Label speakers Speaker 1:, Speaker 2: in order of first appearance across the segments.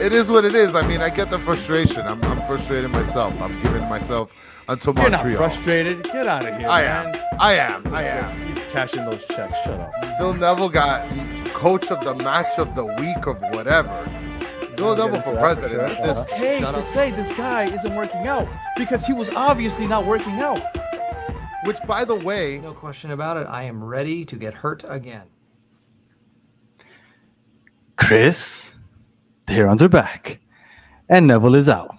Speaker 1: it is what it is. I mean, I get the frustration. I'm, I'm frustrated myself. I'm giving myself until
Speaker 2: You're
Speaker 1: Montreal.
Speaker 2: not frustrated. Get out of here,
Speaker 1: I
Speaker 2: man.
Speaker 1: am. I am. I am.
Speaker 2: He's cashing those checks. Shut up.
Speaker 1: Phil Neville got coach of the match of the week of whatever. Phil Neville for
Speaker 2: that
Speaker 1: president.
Speaker 2: sure.
Speaker 1: This-
Speaker 2: It's okay to say this guy isn't working out because he was obviously not working out.
Speaker 1: which, by the way,
Speaker 3: No question about it. I am ready to get hurt again.
Speaker 2: Chris, the Herons are back, and Neville is out.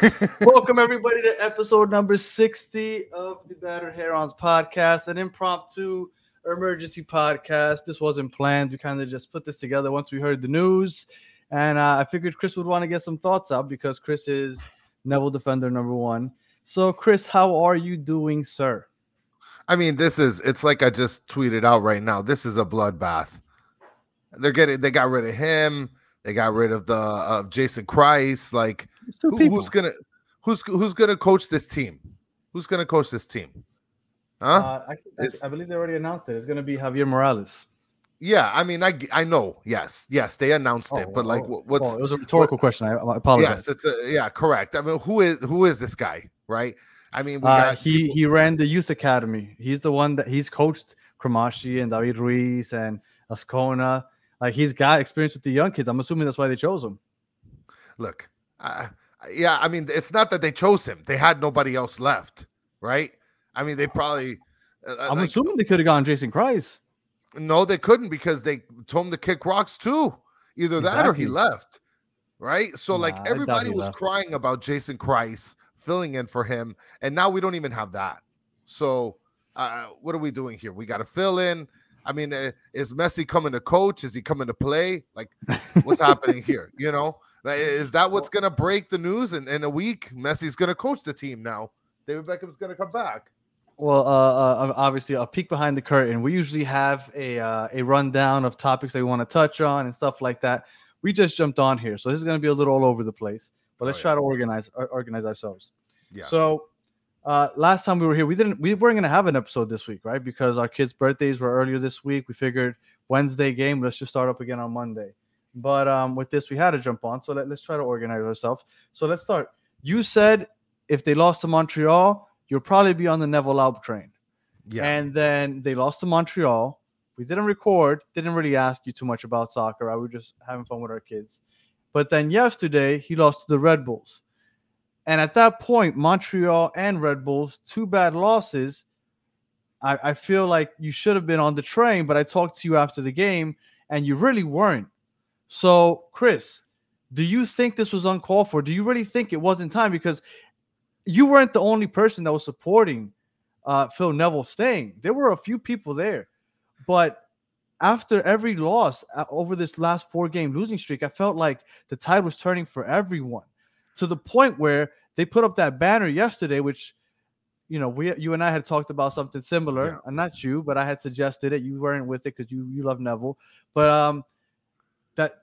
Speaker 2: Welcome everybody to episode number 60 of the Battered Herons podcast, an impromptu emergency podcast. This wasn't planned. We kind of just put this together once we heard the news. And uh, I figured Chris would want to get some thoughts out because Chris is Neville defender number one. So, Chris, how are you doing, sir?
Speaker 1: I mean, this is it's like I just tweeted out right now. This is a bloodbath. They're getting they got rid of him. They got rid of the of Jason Kreis. Like who- who's gonna who's who's gonna coach this team? Who's gonna coach this team? Huh?
Speaker 2: Uh, actually, I- I believe they already announced it. It's going to be Javier Morales.
Speaker 1: yeah, I mean, I I know. Yes, yes, they announced it, but like,
Speaker 2: oh,
Speaker 1: what- what's
Speaker 2: oh, it was a rhetorical question. I, I apologize.
Speaker 1: yes, it's a yeah, correct. I mean, who is who is this guy? Right? I mean, we
Speaker 2: Uh,
Speaker 1: got
Speaker 2: he
Speaker 1: people-
Speaker 2: he ran the youth academy. He's the one that he's coached Cremaschi and David Ruiz and Azcona. Like he's got experience with the young kids. I'm assuming that's why they chose him.
Speaker 1: look, uh, yeah, I mean, it's not that they chose him; they had nobody else left, right? I mean, they probably. uh,
Speaker 2: I'm
Speaker 1: like,
Speaker 2: assuming they could have gone Jason Kreis.
Speaker 1: no, they couldn't because they told him to kick rocks too. Either that or he left, right? So,
Speaker 2: Nah,
Speaker 1: like, everybody was
Speaker 2: left.
Speaker 1: crying about Jason Kreis filling in for him, and now we don't even have that. So, uh, what are we doing here? We got to fill in. I mean, uh, is Messi coming to coach? Is he coming to play? Like, what's happening here? You know, Like, is that what's going to break the news in, in a week? Messi's going to coach the team now. David Beckham's going to come back.
Speaker 2: Well, uh, uh, obviously, a peek behind the curtain. We usually have a uh, a rundown of topics that we want to touch on and stuff like that. We just jumped on here, so this is going to be a little all over the place. But let's
Speaker 1: Oh, yeah.
Speaker 2: try to organize organize ourselves.
Speaker 1: Yeah.
Speaker 2: So uh last time we were here, we didn't we weren't gonna have an episode this week, right? Because our kids' birthdays were earlier this week. We figured Wednesday game, let's just start up again on Monday. But um with this, we had to jump on. So let, let's try to organize ourselves. So let's start. You said if they lost to Montreal, you'll probably be on the Neville Alp train.
Speaker 1: yeah.
Speaker 2: And then they lost to Montreal. We didn't record, didn't really ask you too much about soccer. I was just having fun with our kids. But then yesterday, he lost to the Red Bulls. And at that point, Montreal and Red Bulls, two bad losses. I, I feel like you should have been on the train, but I talked to you after the game and you really weren't. So, Chris, do you think this was uncalled for? Do you really think it wasn't time? Because you weren't the only person that was supporting uh, Phil Neville staying. There were a few people there, but after every loss uh, over this last four game losing streak, I felt like the tide was turning for everyone to the point where they put up that banner yesterday, which you know we you and I had talked about something similar,
Speaker 1: Yeah.
Speaker 2: and not you, but I had suggested it. You weren't with it because you you love Neville, but um that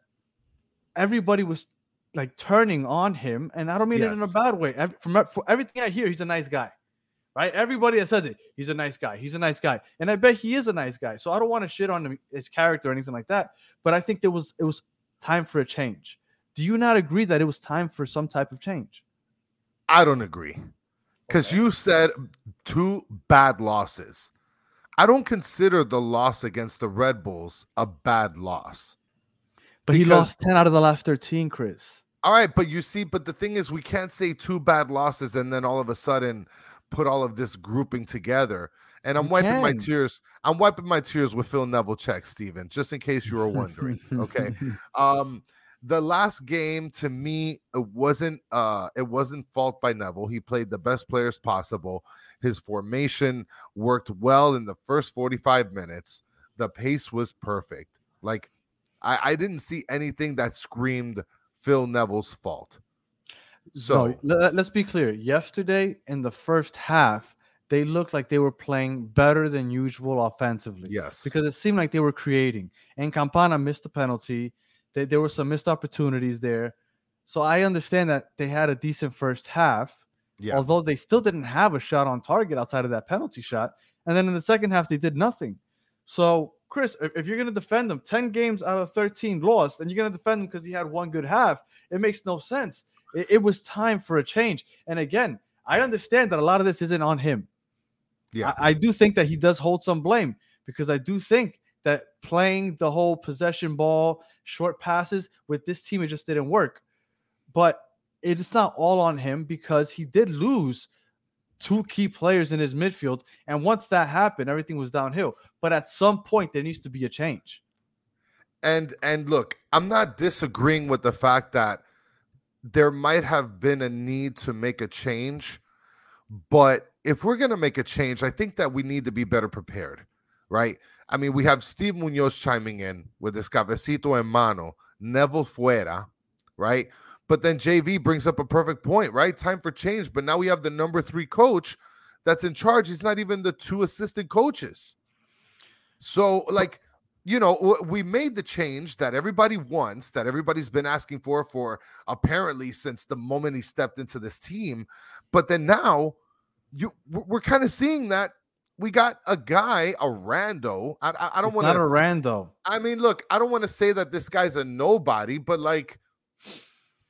Speaker 2: everybody was like turning on him, and I don't mean it in a bad way. From for everything I hear, he's a nice guy right? Everybody that says it, he's a nice guy. He's a nice guy, and I bet he is a nice guy. So I don't want to shit on him, his character or anything like that. But I think there was it was time for a change. Do you not agree that it was time for some type of change?
Speaker 1: I don't agree. Because
Speaker 2: Okay.
Speaker 1: you said two bad losses. I don't consider the loss against the Red Bulls a bad loss.
Speaker 2: But he lost ten out of the last thirteen, Chris.
Speaker 1: All right, but you see, but the thing is, we can't say two bad losses and then all of a sudden put all of this grouping together. And I'm
Speaker 2: You
Speaker 1: wiping my tears. I'm wiping my tears with Phil Neville checks, Steven, just in case you were wondering. okay. Um, the last game to me it wasn't uh it wasn't fault by Neville. He played the best players possible. His formation worked well in the first 45 minutes. The pace was perfect. Like I, I didn't see anything that screamed Phil Neville's fault. So
Speaker 2: no, let, let's be clear. Yesterday in the first half, they looked like they were playing better than usual offensively.
Speaker 1: yes,
Speaker 2: because it seemed like they were creating. And Campana missed the penalty. They, there were some missed opportunities there. So I understand that they had a decent first half,
Speaker 1: yeah,
Speaker 2: although they still didn't have a shot on target outside of that penalty shot. And then in the second half, they did nothing. So Chris, if, you're gonna defend him, 10 games out of 13 lost, and you're gonna defend him because he had one good half, it makes no sense. It, it was time for a change. And again, I understand that a lot of this isn't on him.
Speaker 1: Yeah.
Speaker 2: I, I do think that he does hold some blame because I do think that playing the whole possession ball, short passes with this team, it just didn't work. But it is not all on him because he did lose two key players in his midfield. And once that happened, everything was downhill. But at some point, there needs to be a change.
Speaker 1: And and look, I'm not disagreeing with the fact that there might have been a need to make a change, but if we're going to make a change, I think that we need to be better prepared, right? I mean, we have Steve Munoz chiming in with this cabecito en mano, Neville fuera, right? But then JV brings up a perfect point, right? Time for change. But now we have the number three coach that's in charge. He's not even the two assistant coaches. So, like, you know, we made the change that everybody wants, that everybody's been asking for for apparently since the moment he stepped into this team. But then now, you we're kind of seeing that we got a guy, a rando. I, I, I don't want
Speaker 2: to. Not a rando.
Speaker 1: I mean, look, I don't want to say that this guy's a nobody, but like,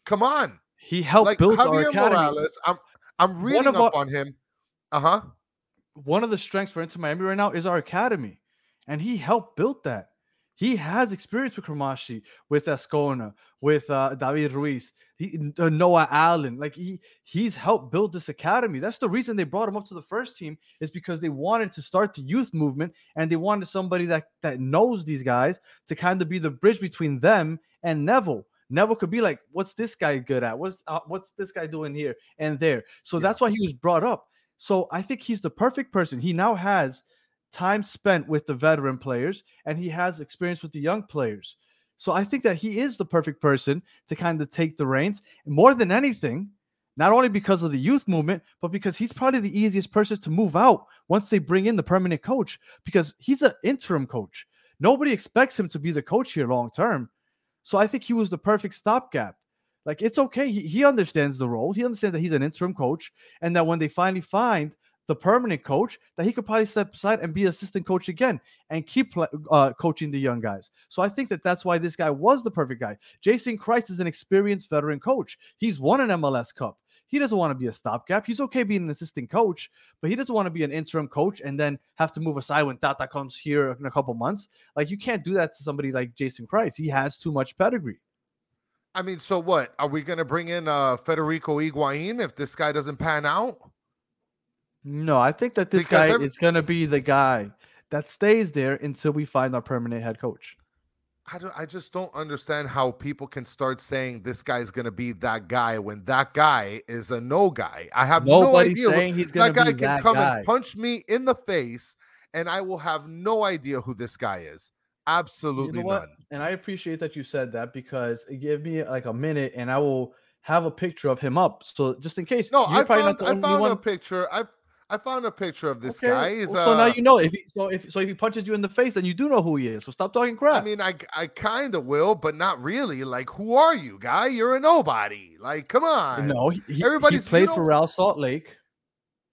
Speaker 1: come on.
Speaker 2: He helped
Speaker 1: like,
Speaker 2: build
Speaker 1: Javier
Speaker 2: our academy.
Speaker 1: Morales. I'm I'm reading up
Speaker 2: our,
Speaker 1: on him. Uh huh.
Speaker 2: One of the strengths for Inter Miami right now is our academy, and he helped build that. He has experience with Cremaschi, with Azcona, with uh, David Ruiz, he, uh, Noah Allen. Like he he's helped build this academy. That's the reason they brought him up to the first team is because they wanted to start the youth movement and they wanted somebody that that knows these guys to kind of be the bridge between them and Neville. Neville could be like, "What's this guy good at? What's uh, what's this guy doing here and there?" So yeah. that's why he was brought up. So I think he's the perfect person. He now has time spent with the veteran players and he has experience with the young players. So I think that he is the perfect person to kind of take the reins more than anything, not only because of the youth movement, but because he's probably the easiest person to move out once they bring in the permanent coach because he's an interim coach. Nobody expects him to be the coach here long term. So I think he was the perfect stopgap. Like it's okay. He, he understands the role. He understands that he's an interim coach and that when they finally find the permanent coach that he could probably step aside and be assistant coach again and keep uh, coaching the young guys. So I think that that's why this guy was the perfect guy. Jason Kreis is an experienced veteran coach. He's won an MLS Cup. He doesn't want to be a stopgap. He's okay being an assistant coach, but he doesn't want to be an interim coach and then have to move aside when Tata comes here in a couple months. Like you can't do that to somebody like Jason Kreis. He has too much pedigree.
Speaker 1: I mean, so what? Are we going to bring in uh, Federico Higuain if this guy doesn't pan out?
Speaker 2: No, I think that this because guy every- is going to be the guy that stays there until we find our permanent head coach.
Speaker 1: I don't, I just don't understand how people can start saying this guy's going to be that guy when that guy is a no guy. I have
Speaker 2: Nobody's
Speaker 1: no idea.
Speaker 2: Saying he's that
Speaker 1: guy
Speaker 2: can
Speaker 1: that
Speaker 2: come
Speaker 1: guy. and punch me in the face, and I will have no idea who this guy is. Absolutely you know none.
Speaker 2: And I appreciate that you said that because it gave me like a minute, and I will have a picture of him up. So just in case.
Speaker 1: No, I found, I found a picture. I I found a picture of this okay. guy. He's,
Speaker 2: so
Speaker 1: uh,
Speaker 2: now you know if he, so if so if he punches you in the face, then you do know who he is. So stop talking crap.
Speaker 1: I mean, I I kind of will, but not really. Like, who are you, guy? You're a nobody. Like, come on.
Speaker 2: No, he, everybody's he played you know, for Real Salt Lake.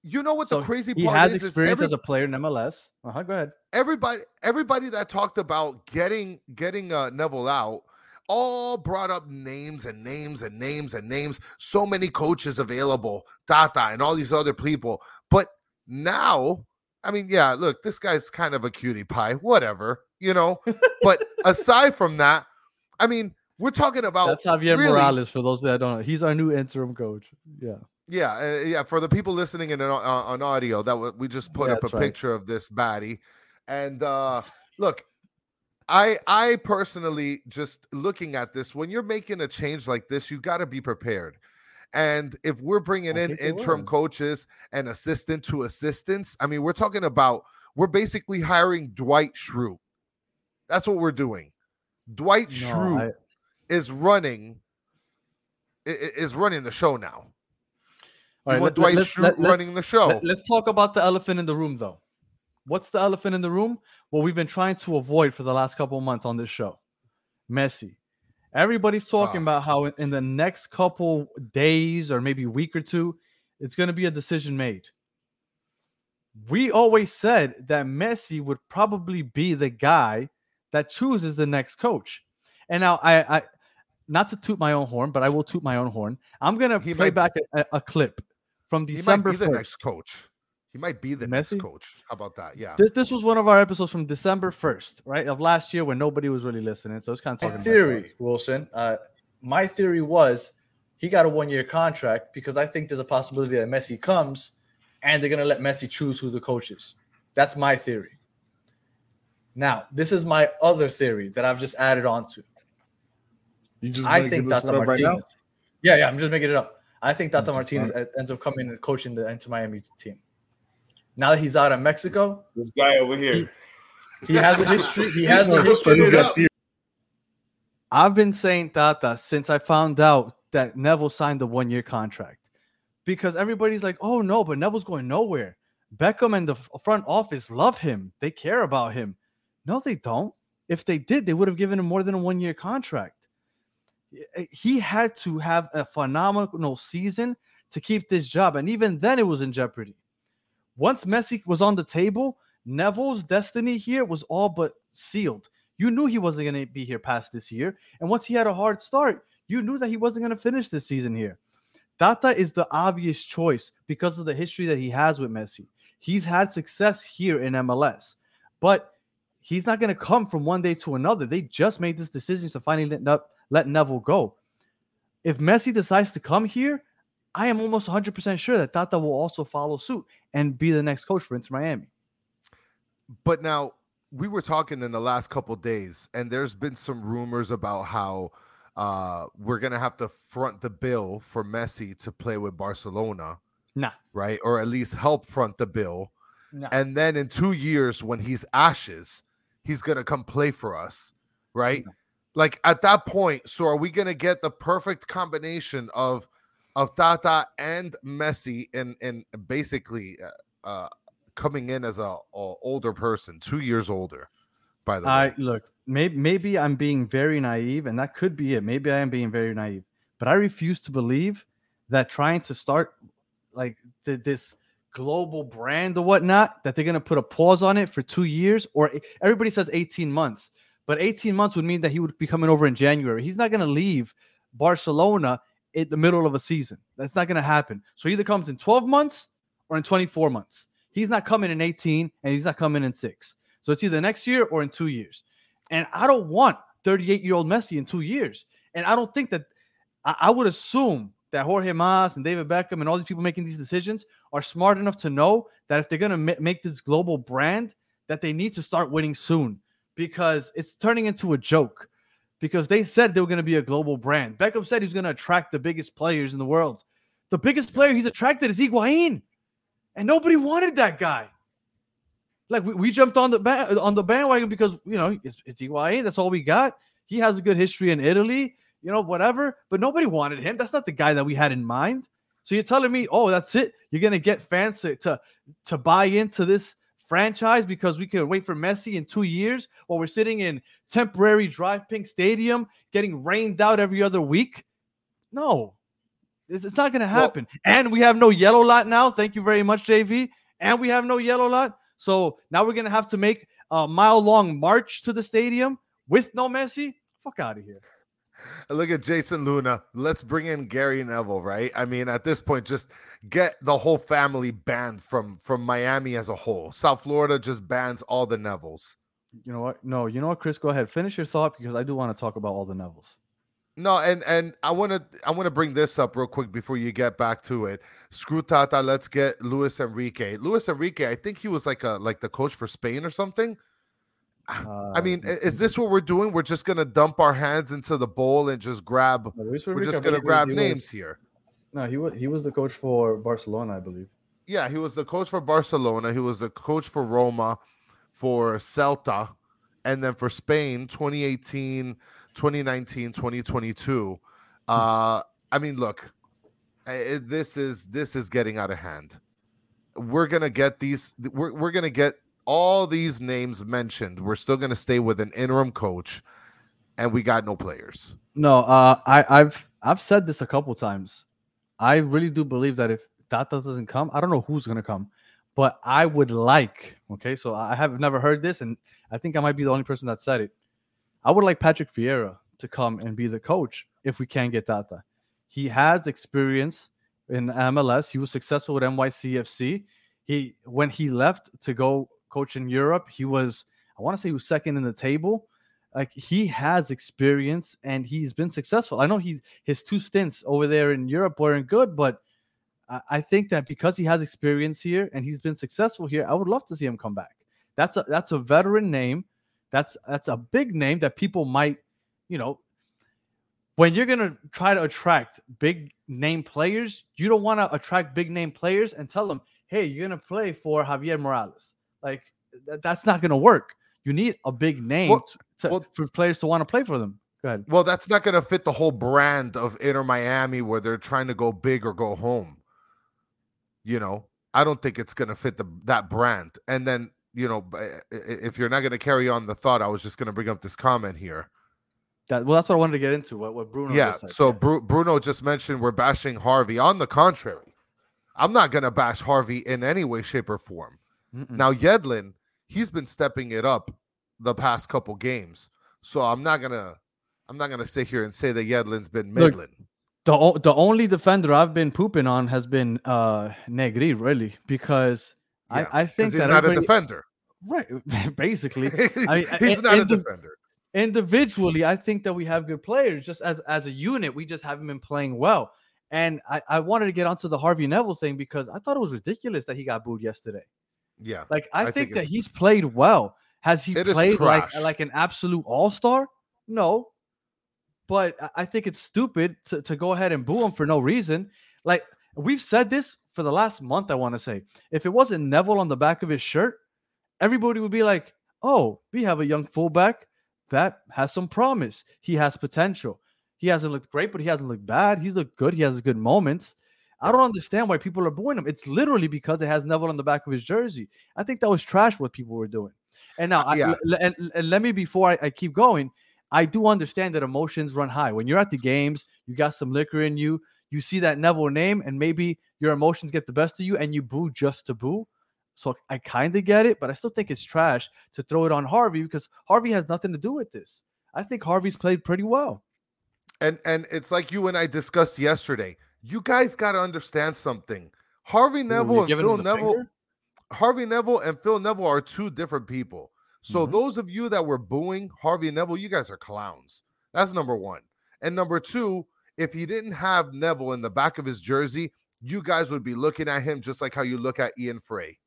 Speaker 1: You know what so the crazy
Speaker 2: he
Speaker 1: part
Speaker 2: has
Speaker 1: is?
Speaker 2: experience
Speaker 1: every,
Speaker 2: as a player in MLS. Uh-huh, go ahead.
Speaker 1: Everybody, everybody that talked about getting getting uh, Neville out all brought up names and names and names and names. So many coaches available, Tata and all these other people. But now, I mean, yeah, look, this guy's kind of a cutie pie, whatever, you know. but aside from that, I mean, we're talking about
Speaker 2: that's Javier really, Morales. For those that don't know, he's our new interim coach. Yeah,
Speaker 1: yeah, uh, yeah. For the people listening in uh, on audio, that w- we just put yeah, up a right. picture of this baddie, and uh look, I I personally just looking at this when you're making a change like this, you got to be prepared. And if we're bringing in interim coaches and assistant to assistants, I mean, we're talking about we're basically hiring Dwight Schrute. That's what we're doing. Dwight no, Schrute I... is running is running the show now. All right, let, Dwight let, Schrute let, running the show.
Speaker 2: Let, let's talk about the elephant in the room, though. What's the elephant in the room? What we've been trying to avoid for the last couple of months on this show. Messi. Everybody's talking wow. about how in the next couple days or maybe week or two, it's going to be a decision made. we always said that Messi would probably be the guy that chooses the next coach. And now I, I not to toot my own horn, but I will toot my own horn. I'm gonna
Speaker 1: He
Speaker 2: play
Speaker 1: might-
Speaker 2: back a, a clip from December.
Speaker 1: He might be the next coach. He might be the next
Speaker 2: Messi?
Speaker 1: coach. How about that? Yeah.
Speaker 2: This, this was one of our episodes from December 1st, right? Of last year when nobody was really listening. So it's kind of talking to myself.
Speaker 4: theory, Wilson. Uh, my theory was he got a one-year contract because I think there's a possibility that Messi comes, and they're gonna let Messi choose who the coach is. That's my theory. Now, this is my other theory that I've just added on to.
Speaker 5: You just
Speaker 4: I think
Speaker 5: this
Speaker 4: Tata
Speaker 5: one up right
Speaker 4: Martinez.
Speaker 5: now?
Speaker 4: yeah, yeah, I'm just making it up. I think Tata
Speaker 5: Okay,
Speaker 4: Martinez ends up coming and coaching the Inter Miami team. Now that he's out of Mexico,
Speaker 5: This guy over here.
Speaker 4: he has a history. He has a history.
Speaker 5: He's got
Speaker 1: up.
Speaker 2: I've been saying Tata since I found out that Neville signed the one year contract because everybody's like, oh no, but Neville's going nowhere. Beckham and the front office love him, they care about him. No, they don't. If they did, they would have given him more than a one year contract. Eh, eh, he had to have a phenomenal season to keep this job. And even then, it was in jeopardy. Once Messi was on the table, Neville's destiny here was all but sealed. You knew he wasn't going to be here past this year. And once he had a hard start, you knew that he wasn't going to finish this season here. Tata is the obvious choice because of the history that he has with Messi. He's had success here in MLS, but he's not going to come from one day to another. They just made this decision to finally let, let Neville go. If Messi decides to come here, I am almost 100% sure that Tata will also follow suit and be the next coach for Inter Miami.
Speaker 1: but now we were talking in the last couple days and there's been some rumors about how uh we're gonna have to front the bill for messi to play with barcelona
Speaker 2: Nah.
Speaker 1: right or at least help front the bill
Speaker 2: Nah.
Speaker 1: and then in two years when he's ashes he's gonna come play for us right like at that point so are we gonna get the perfect combination of of tata and messi and and basically uh, uh coming in as a, a older person, two years older, by the
Speaker 2: I
Speaker 1: way.
Speaker 2: look, maybe maybe I'm being very naive, and that could be it. Maybe I am being very naive, but I refuse to believe that trying to start like th- this global brand or whatnot that they're gonna put a pause on it for two years, or everybody says 18 months, but 18 months would mean that he would be coming over in January. He's not gonna leave Barcelona the middle of a season. That's not gonna happen. So he either comes in 12 months or in 24 months. He's not coming in 18 and he's not coming in six. So it's either next year or in two years. And I don't want 38 year old Messi in two years. And I don't think that I, I would assume that Jorge Mas and David Beckham and all these people making these decisions are smart enough to know that if they're going to ma- make this global brand, that they need to start winning soon because it's turning into a joke. Because they said they were going to be a global brand. Beckham said he's going to attract the biggest players in the world. The biggest player he's attracted is Higuain, and nobody wanted that guy. Like we, we jumped on the ba- on the bandwagon because you know it's, it's Higuain. That's all we got. He has a good history in Italy, you know, whatever. But nobody wanted him. That's not the guy that we had in mind. So you're telling me, oh, that's it? You're gonna get fans to to, to buy into this franchise because we can wait for Messi in two years while we're sitting in temporary DRV PNK Stadium getting rained out every other week? No, it's, it's not gonna happen. and we have no yellow lot now. Thank you very much, JV. And we have no yellow lot. So now we're gonna have to make a mile long march to the stadium with no Messi. Fuck out of here.
Speaker 1: Look at Jason Luna. Let's bring in Gary Neville, right? I mean, at this point, just get the whole family banned from from Miami as a whole. South Florida just bans all the Nevilles.
Speaker 2: You know what? No, you know what, Chris? Go ahead. Finish your thought because I do want to talk about all the Nevilles.
Speaker 1: No, and and I want to I want to bring this up real quick before you get back to it. Screw Tata. Let's get Luis Enrique. Luis Enrique. I think he was like a like the coach for Spain or something.
Speaker 2: Uh,
Speaker 1: I mean, is this what we're doing? We're just gonna dump our hands into the bowl and just grab.
Speaker 2: no,
Speaker 1: We're just gonna grab names
Speaker 2: was-
Speaker 1: here.
Speaker 2: no, he was he was the coach for Barcelona, I believe.
Speaker 1: Yeah, he was the coach for Barcelona. He was the coach for Roma, for Celta, and then for Spain 2018, 2019, 2022. Uh I mean, look, this is this is getting out of hand. We're going to get these we're we're going to get all these names mentioned. We're still going to stay with an interim coach and we got no players.
Speaker 2: No, uh, I, I've I've said this a couple times. I really do believe that if Tata doesn't come, I don't know who's gonna come, But I would like, okay, so I have never heard this, and I think I might be the only person that said it. I would like Patrick Vieira to come and be the coach if we can get Tata. He has experience in MLS. He was successful with NYCFC. He when he left to go coach in Europe, he was I want to say he was second in the table. Like he has experience and he's been successful. I know he his two stints over there in Europe weren't good, but I, I think that because he has experience here and he's been successful here, I would love to see him come back. That's a that's a veteran name. That's that's a big name that people might, you know, when you're gonna try to attract big name players, you don't want to attract big name players and tell them, "Hey, you're gonna play for Javier Morales." Like th- that's not gonna work. You need a big name
Speaker 1: Well-
Speaker 2: to, to-
Speaker 1: well-
Speaker 2: for players to want to play for them. Go ahead.
Speaker 1: Well, that's not going to fit the whole brand of Inter Miami where they're trying to go big or go home. You know, I don't think it's going to fit the that brand. And then, you know, b- i- i- if you're not going to carry on the thought, I was just going to bring up this comment here.
Speaker 2: That, well, that's what I wanted to get into. What, what Bruno?
Speaker 1: yeah.
Speaker 2: just said.
Speaker 1: So Bru- Bruno just mentioned we're bashing Harvey. On the contrary, I'm not going to bash Harvey in any way, shape, or form.
Speaker 2: Mm-mm.
Speaker 1: Now Yedlin, he's been stepping it up the past couple games. So I'm not gonna I'm not gonna sit here and say that Yedlin's been
Speaker 2: Look,
Speaker 1: middling.
Speaker 2: the o- the only defender I've been pooping on has been uh Negri, really, because
Speaker 1: Yeah,
Speaker 2: I, I think
Speaker 1: he's
Speaker 2: that
Speaker 1: not a defender.
Speaker 2: right, basically,
Speaker 1: he's
Speaker 2: I- I-
Speaker 1: not a
Speaker 2: the-
Speaker 1: defender.
Speaker 2: individually, I think that we have good players. Just as as a unit, we just haven't been playing well. And I, I wanted to get onto the Harvey Neville thing because I thought it was ridiculous that he got booed yesterday.
Speaker 1: Yeah.
Speaker 2: Like I,
Speaker 1: I
Speaker 2: think,
Speaker 1: think
Speaker 2: that he's played well. Has he played like like an absolute all star? No, but I- I think it's stupid to, to go ahead and boo him for no reason. Like we've said this for the last month. I want to say, if it wasn't Neville on the back of his shirt, everybody would be like, "Oh, we have a young fullback that has some promise. He has potential. He hasn't looked great, but he hasn't looked bad. He's looked good. He has good moments." I don't understand why people are booing him. It's literally because it has Neville on the back of his jersey. I think that was trash what people were doing. And now, uh,
Speaker 1: yeah.
Speaker 2: l- l- and, and let me before I, I keep going, I do understand that emotions run high. When you're at the games, you got some liquor in you. You see that Neville name, and maybe your emotions get the best of you, and you boo just to boo. So I kind of get it, but I still think it's trash to throw it on Harvey because Harvey has nothing to do with this. I think Harvey's played pretty well.
Speaker 1: And and it's like you and I discussed yesterday. You guys got to understand something. Harvey Neville
Speaker 2: you're
Speaker 1: and Phil Neville,
Speaker 2: finger?
Speaker 1: Harvey Neville and Phil Neville are two different people. So
Speaker 2: Mhm.
Speaker 1: those of you that were booing Harvey Neville, you guys are clowns. That's number one. And number two, if he didn't have Neville in the back of his jersey, you guys would be looking at him just like how you look at Ian Frey.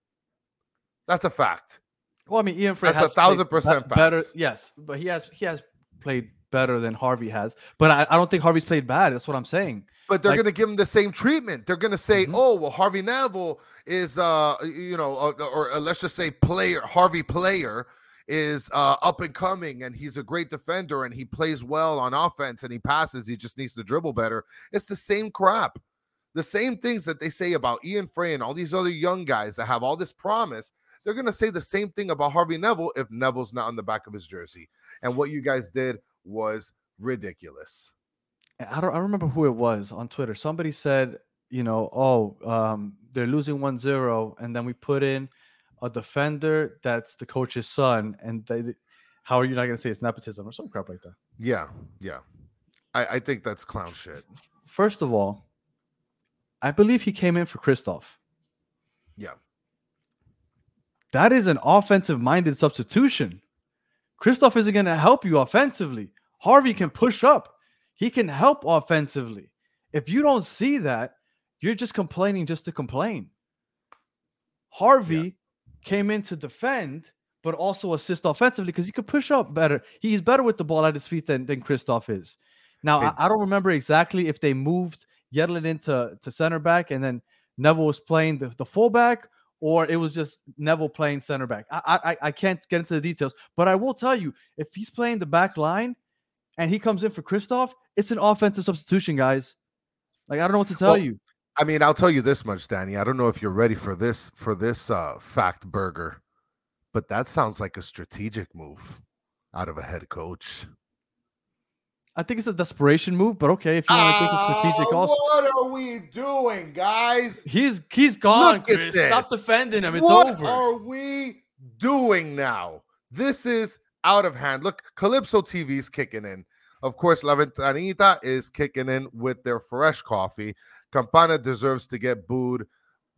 Speaker 1: That's a fact.
Speaker 2: Well, I mean, Ian Frey
Speaker 1: That's a thousand percent
Speaker 2: better.
Speaker 1: facts.
Speaker 2: Yes, but he has he has played better than Harvey has. But I, I don't think Harvey's played bad. That's what I'm saying.
Speaker 1: But they're
Speaker 2: Like-
Speaker 1: going to give him the same treatment. They're going to say,
Speaker 2: Mhm.
Speaker 1: "Oh, well, Harvey Neville is, uh, you know, uh, or uh, let's just say player Harvey player is uh, up and coming, and he's a great defender, and he plays well on offense, and he passes. He just needs to dribble better." It's the same crap, the same things that they say about Ian Frey and all these other young guys that have all this promise. They're going to say the same thing about Harvey Neville if Neville's not on the back of his jersey. And what you guys did was ridiculous.
Speaker 2: I don't I remember who it was on Twitter. Somebody said, you know, oh, um, they're losing 1-0 and then we put in a defender that's the coach's son and they how are you not going to say it's nepotism or some crap like that?
Speaker 1: Yeah, yeah. I, I think that's clown shit.
Speaker 2: First of all, I believe he came in for Kryvtsov.
Speaker 1: Yeah.
Speaker 2: That is an offensive minded substitution. Kryvtsov isn't going to help you offensively. Harvey can push up, he can help offensively. If you don't see that, you're just complaining just to complain. Harvey came in to defend, but also assist offensively because he could push up better. He's better with the ball at his feet than, than Kryvtsov is. Now. I, I don't remember exactly if they moved Yedlin into to center back and then Neville was playing the, the fullback or it was just Neville playing center back. I, I I can't get into the details, but I will tell you if he's playing the back line and he comes in for Kryvtsov, it's an offensive substitution, guys. Like I don't know what to tell
Speaker 1: Well,
Speaker 2: you.
Speaker 1: I mean, I'll tell you this much, Danny. I don't know if you're ready for this for this uh fact burger, but that sounds like a strategic move out of a head coach.
Speaker 2: I think it's a desperation move, but okay, if you want to think it's strategic,
Speaker 1: Ah,
Speaker 2: also
Speaker 1: What are we doing, guys?
Speaker 2: he's he's gone.
Speaker 1: Look
Speaker 2: Chris. Stop defending him. It's
Speaker 1: what
Speaker 2: over.
Speaker 1: What are we doing now? This is out of hand. Look, Calypso TV's kicking in. Of course, La Ventanita is kicking in with their fresh coffee. Campana deserves to get booed,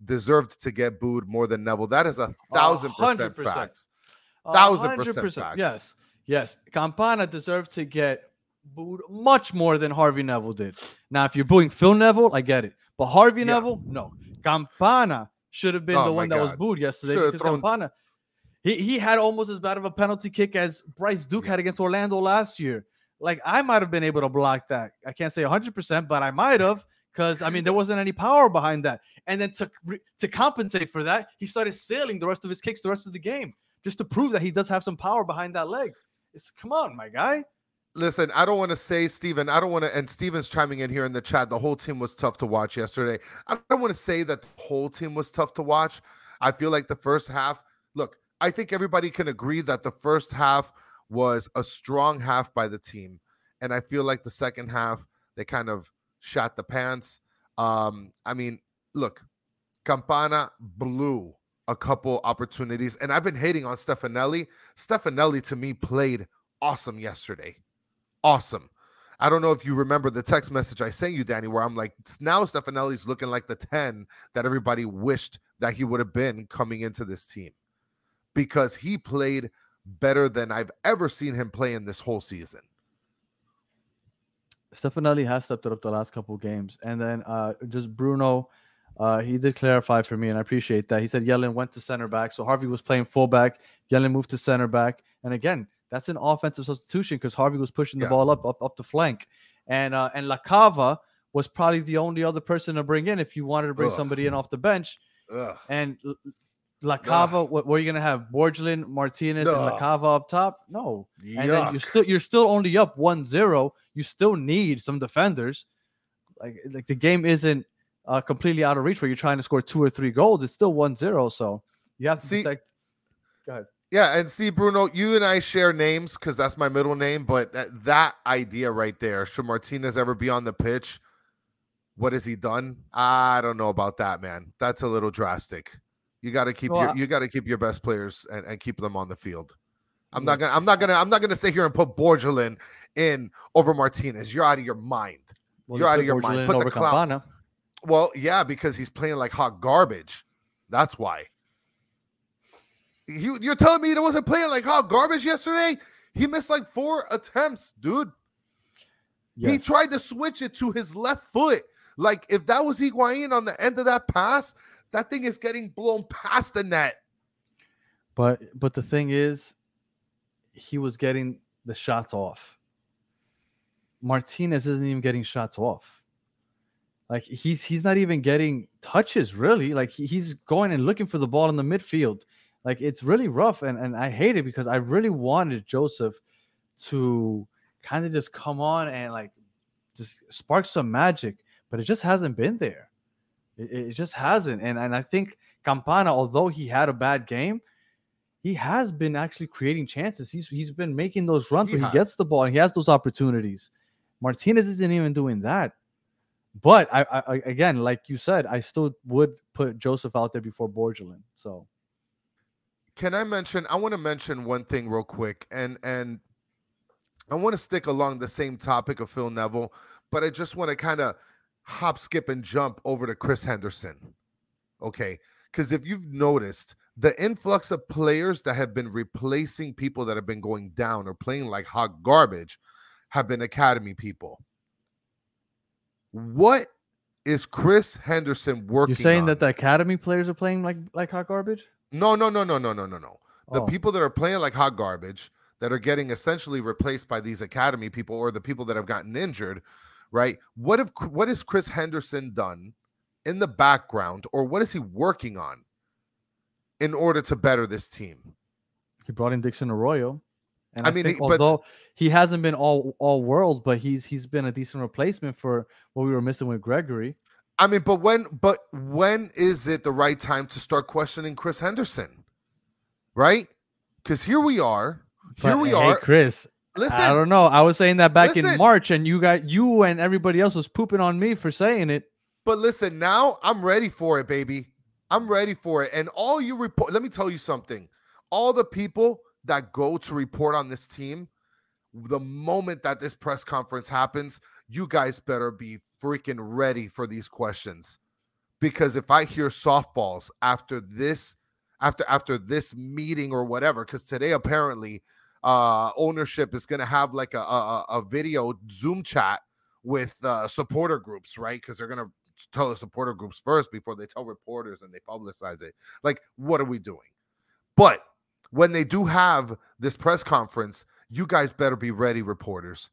Speaker 1: deserved to get booed more than Neville. That is a thousand percent facts. Thousand percent facts.
Speaker 2: Yes, yes. Campana deserved to get booed much more than Harvey Neville did. Now, if you're booing Phil Neville, I get it, but Harvey
Speaker 1: Yeah.
Speaker 2: Neville, no. Campana should have been
Speaker 1: Oh
Speaker 2: the one that was booed yesterday
Speaker 1: Should've
Speaker 2: because
Speaker 1: thrown-
Speaker 2: Campana, he he had almost as bad of a penalty kick as Bryce Duke had against Orlando last year. Like I might have been able to block that. I can't say 100, percent but I might have. Because I mean, there wasn't any power behind that, and then to to compensate for that, he started sailing the rest of his kicks the rest of the game just to prove that he does have some power behind that leg. It's come on, my guy.
Speaker 1: Listen, I don't want to say, Steven, I don't want to, and Steven's chiming in here in the chat. The whole team was tough to watch yesterday. I don't want to say that the whole team was tough to watch. I feel like the first half, look, I think everybody can agree that the first half was a strong half by the team. And I feel like the second half, they kind of shot the pants. Um, I mean, look, Campana blew a couple opportunities, and I've been hating on Stefanelli. Stefanelli to me played awesome yesterday awesome. I don't know if you remember the text message I sent you, Danny, where I'm like, now Stefanelli's looking like the 10 that everybody wished that he would have been coming into this team because he played better than I've ever seen him play in this whole season.
Speaker 2: Stefanelli has stepped it up the last couple of games, and then uh, just Bruno, uh, he did clarify for me, and I appreciate that. He said Yedlin went to center back, so Harvey was playing fullback. Yedlin moved to center back, and again, that's an offensive substitution because Harvey was pushing the
Speaker 1: Yeah.
Speaker 2: ball up, up, up the flank, and uh, and La Cava was probably the only other person to bring in if you wanted to bring
Speaker 1: Ugh.
Speaker 2: somebody in off the bench.
Speaker 1: Ugh.
Speaker 2: And L- La Cava, what were you gonna have? Borgelin, Martinez, and La
Speaker 1: Ugh.
Speaker 2: Cava up top? No, and then you're still you're still only up 1-0 you still need some defenders like like the game isn't uh, completely out of reach where you're trying to score two or three goals it's still 1-0 so you have to
Speaker 1: See-
Speaker 2: protect
Speaker 1: Yeah, and see, Bruno, you and I share names because that's my middle name. But that, that idea right there, should Martinez ever be on the pitch? What has he done? I don't know about that, man. That's a little drastic. You got to keep
Speaker 2: Well,
Speaker 1: your you got to keep your best players and, and keep them on the field. I'm not gonna I'm not gonna I'm not gonna sit here and put Borgelin in over Martinez. You're out of your mind.
Speaker 2: well,
Speaker 1: You're
Speaker 2: you
Speaker 1: out of your mind. Put the clown-
Speaker 2: Campana.
Speaker 1: Well, yeah, because he's playing like hot garbage. That's why. You, you're telling me he wasn't playing like hot garbage yesterday? He missed like four attempts, dude. He tried to switch it to his left foot. Like if that was Higuain on the end of that pass, that thing is getting blown past the net.
Speaker 2: but but the thing is he was getting the shots off. Martinez isn't even getting shots off. Like he's he's not even getting touches really. Like he, he's going and looking for the ball in the midfield. Like it's really rough and and i hate it because i really wanted Josef to kind of just come on and like just spark some magic but it just hasn't been there it, it just hasn't and and i think campana although he had a bad game he has been actually creating chances. He's he's been making those runs
Speaker 1: He
Speaker 2: where
Speaker 1: has.
Speaker 2: he gets the ball and he has those opportunities. Martinez isn't even doing that. But I, I again, like you said, I still would put Josef out there before Borgelin. So
Speaker 1: Can I mention? I want to mention one thing real quick, and and I want to stick along the same topic of Phil Neville, but I just want to kind of hop, skip, and jump over to Chris Henderson. Okay, because if you've noticed, the influx of players that have been replacing people that have been going down or playing like hot garbage have been academy people. What is Chris Henderson working?
Speaker 2: you're saying
Speaker 1: on?
Speaker 2: that the academy players are playing like like hot garbage?
Speaker 1: No, no, no, no, no, no, no, no. The
Speaker 2: Oh.
Speaker 1: people that are playing like hot garbage, that are getting essentially replaced by these academy people or the people that have gotten injured, right? What have what has Chris Henderson done in the background, or what is he working on in order to better this team?
Speaker 2: He brought in Dixon Arroyo. And
Speaker 1: I
Speaker 2: I,
Speaker 1: mean,
Speaker 2: think
Speaker 1: he- but-
Speaker 2: although he hasn't been all all world, but he's he's been a decent replacement for what we were missing with Gregore.
Speaker 1: I mean, but when but when is it the right time to start questioning Chris Henderson? Right? Because here we are. Here
Speaker 2: But,
Speaker 1: we
Speaker 2: hey,
Speaker 1: are.
Speaker 2: Chris.
Speaker 1: Listen.
Speaker 2: I don't know. I was saying that back in March, and you got you and everybody else was pooping on me for saying it.
Speaker 1: But listen, now I'm ready for it, baby. I'm ready for it. And all you report, let me tell you something. All the people that go to report on this team, the moment that this press conference happens, you guys better be freaking ready for these questions. Because if I hear softballs after this, after after this meeting or whatever, because today apparently uh ownership is gonna have like a a, a video Zoom chat with uh supporter groups, right? Because they're gonna tell the supporter groups first before they tell reporters and they publicize it. Like, what are we doing? But when they do have this press conference, you guys better be ready, reporters,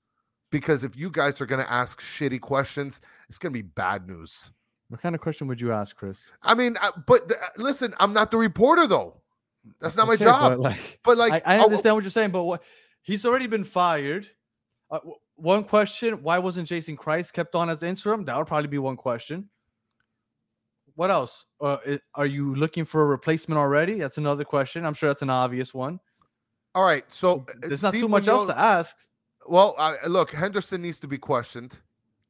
Speaker 1: because if you guys are going to ask shitty questions, it's going to be bad news.
Speaker 2: What kind of question would you ask, Chris?
Speaker 1: I mean, uh, but th- listen, I'm not the reporter though. That's not my job.
Speaker 2: But like,
Speaker 1: But like,
Speaker 2: I, I
Speaker 1: oh,
Speaker 2: understand what you're saying, but what he's already been fired. Uh, one question: Why wasn't Jason Kreis kept on as the interim? That would probably be one question. What else? Uh, are you looking for a replacement already? That's another question. I'm sure that's an obvious one.
Speaker 1: all right. So uh,
Speaker 2: There's not too much else to ask.
Speaker 1: Well, I, look, Henderson needs to be questioned.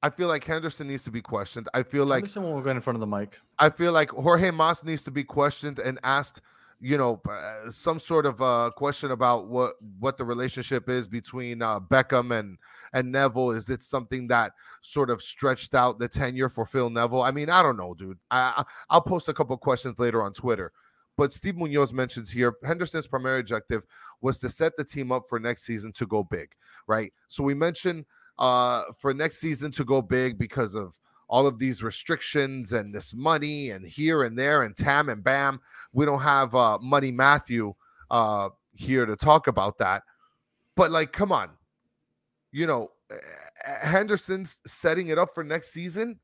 Speaker 1: I feel like Henderson needs to be questioned. I feel like
Speaker 2: when we're going in front of the mic.
Speaker 1: I feel like Jorge Mas needs to be questioned and asked, you know, uh, some sort of uh, question about what what the relationship is between uh, Beckham and and Neville. Is it something that sort of stretched out the tenure for Phil Neville? I mean, I don't know, dude. I, I I'll post a couple questions later on Twitter. But Steve Munoz mentions here Henderson's primary objective was to set the team up for next season to go big, right? So we mentioned uh, for next season to go big because of all of these restrictions and this money and here and there and tam and bam. We don't have uh, Money Matthew uh, here to talk about that. But like, come on, you know, Henderson's setting it up for next season.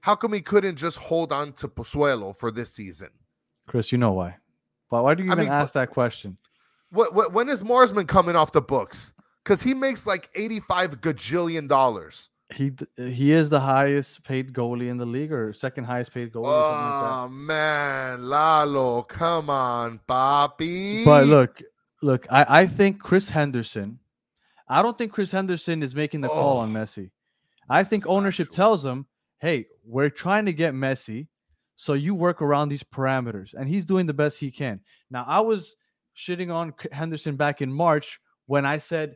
Speaker 1: How come he couldn't just hold on to Pozuelo for this season?
Speaker 2: Chris, you know why? Why, why do you
Speaker 1: I
Speaker 2: even
Speaker 1: mean,
Speaker 2: ask that question?
Speaker 1: What, what when is Marsman coming off the books? Because he makes like eighty-five gajillion dollars.
Speaker 2: He he is the highest paid goalie in the league, or second highest paid goalie. something like.
Speaker 1: Oh man, Lalo, come on, Bobby.
Speaker 2: But look, look, I, I think Chris Henderson, I don't think Chris Henderson is making the call on
Speaker 1: Oh,
Speaker 2: Messi. I think ownership tells him, hey, we're trying to get Messi, so you work around these parameters. And he's doing the best he can. Now, I was shitting on Henderson back in March when I said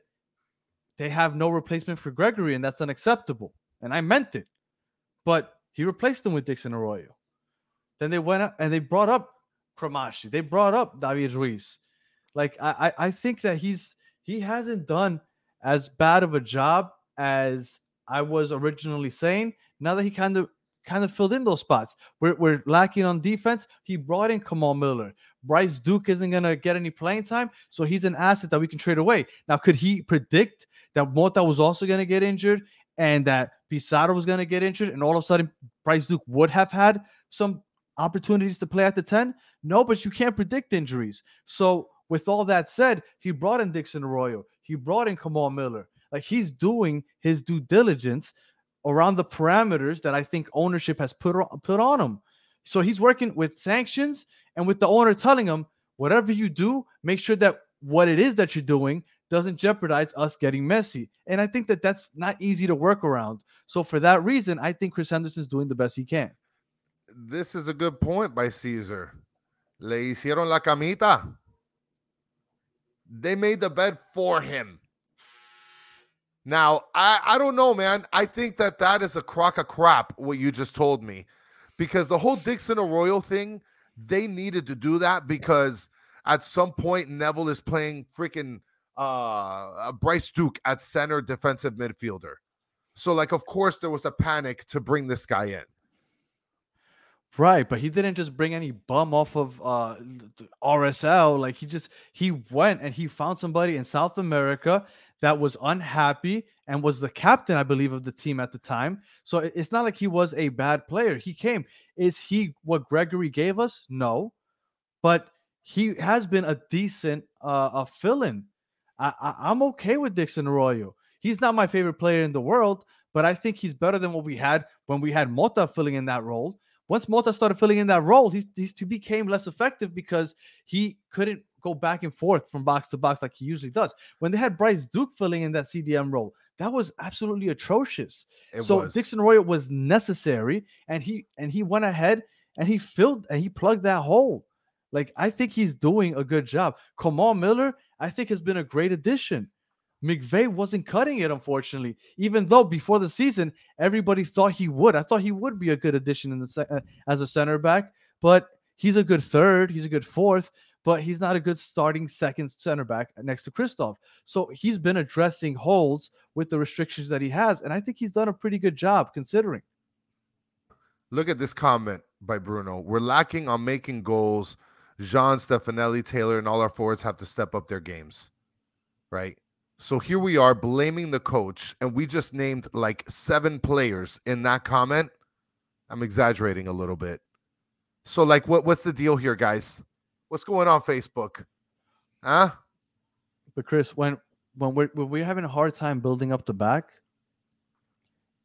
Speaker 2: they have no replacement for Gregore, and that's unacceptable. And I meant it. But he replaced him with Dixon Arroyo. Then they went up and they brought up Cremaschi. They brought up David Ruiz. Like I, I I think that he's he hasn't done as bad of a job as I was originally saying. Now that he kind of kind of filled in those spots. We're, we're lacking on defense. He brought in Kamal Miller. Bryce Duke isn't gonna get any playing time, so he's an asset that we can trade away. Now, could he predict that Mota was also gonna get injured and that Pizarro was gonna get injured, and all of a sudden Bryce Duke would have had some opportunities to play at the 10? No, but you can't predict injuries. So, with all that said, he brought in Dixon Arroyo, he brought in Kamal Miller. Like he's doing his due diligence around the parameters that I think ownership has put put on him. So he's working with sanctions and with the owner telling him, whatever you do, make sure that what it is that you're doing doesn't jeopardize us getting Messi. And I think that that's not easy to work around. So for that reason, I think Chris Henderson's doing the best he can.
Speaker 1: This is a good point by Caesar. Le hicieron la camita. They made the bed for him. Now, I, I don't know, man. I think that that is a crock of crap, what you just told me. Because the whole Dixon Arroyo thing, they needed to do that because at some point Neville is playing freaking uh, Bryce Duke at center defensive midfielder. So, like, of course, there was a panic to bring this guy in.
Speaker 2: Right, but he didn't just bring any bum off of uh RSL. Like he just he went and he found somebody in South America that was unhappy and was the captain, I believe, of the team at the time. So it's not like he was a bad player. He came. Is he what Gregore gave us? No, but he has been a decent uh a fill-in. I, I'm okay with Dixon Arroyo. He's not my favorite player in the world, but I think he's better than what we had when we had Mota filling in that role once Mota started filling in that role, he, he became less effective because he couldn't go back and forth from box to box like he usually does. When they had Bryce Duke filling in that CDM role, that was absolutely atrocious.
Speaker 1: It
Speaker 2: so
Speaker 1: was.
Speaker 2: Dixon Arroyo was necessary, and he and he went ahead and he filled and he plugged that hole. Like I think he's doing a good job. Kamal Miller, I think, has been a great addition. McVey wasn't cutting it, unfortunately, even though before the season everybody thought he would. I thought he would be a good addition in the se- uh, as a center back, but he's a good third, he's a good fourth, but he's not a good starting second center back next to Christoph. So he's been addressing holes with the restrictions that he has, and I think he's done a pretty good job considering.
Speaker 1: Look at this comment by Bruno. We're lacking on making goals. Jean, Stefanelli, Taylor, and all our forwards have to step up their games. Right? So here we are blaming the coach, and we just named like seven players in that comment. I'm exaggerating a little bit. So, like, what what's the deal here, guys? What's going on Facebook? Huh?
Speaker 2: But Chris, when when we're when we're having a hard time building up the back,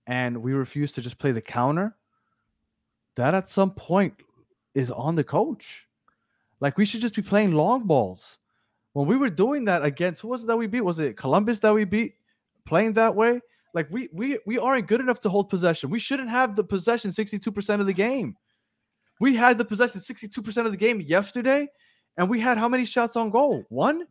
Speaker 2: and we refuse to just play the counter, that at some point is on the coach. Like we should just be playing long balls. When we were doing that against who was it that we beat? Was it Columbus that we beat? Playing that way, like we we we aren't good enough to hold possession. We shouldn't have the possession 62% of the game. We had the possession 62% of the game yesterday, and we had how many shots on goal? One?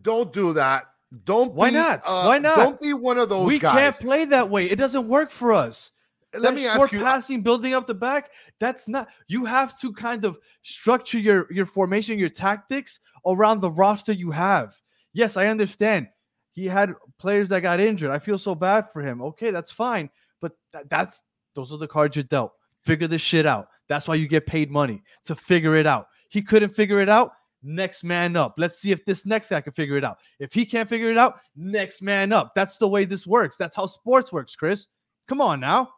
Speaker 1: Don't do that. Don't
Speaker 2: Why
Speaker 1: be,
Speaker 2: not?
Speaker 1: uh,
Speaker 2: Why not?
Speaker 1: Don't be one of those
Speaker 2: we
Speaker 1: guys.
Speaker 2: can't play that way. It doesn't work for us.
Speaker 1: Let
Speaker 2: That
Speaker 1: me
Speaker 2: short
Speaker 1: ask you. uh
Speaker 2: passing, building up the back. That's not. You have to kind of structure your your formation, your tactics around the roster you have. Yes, I understand. He had players that got injured. I feel so bad for him. Okay, that's fine. But tha- that's those are the cards you're dealt. Figure this shit out. That's why you get paid money to figure it out. He couldn't figure it out. Next man up. Let's see if this next guy can figure it out. If he can't figure it out, next man up. That's the way this works. That's how sports works, Chris. Come on now.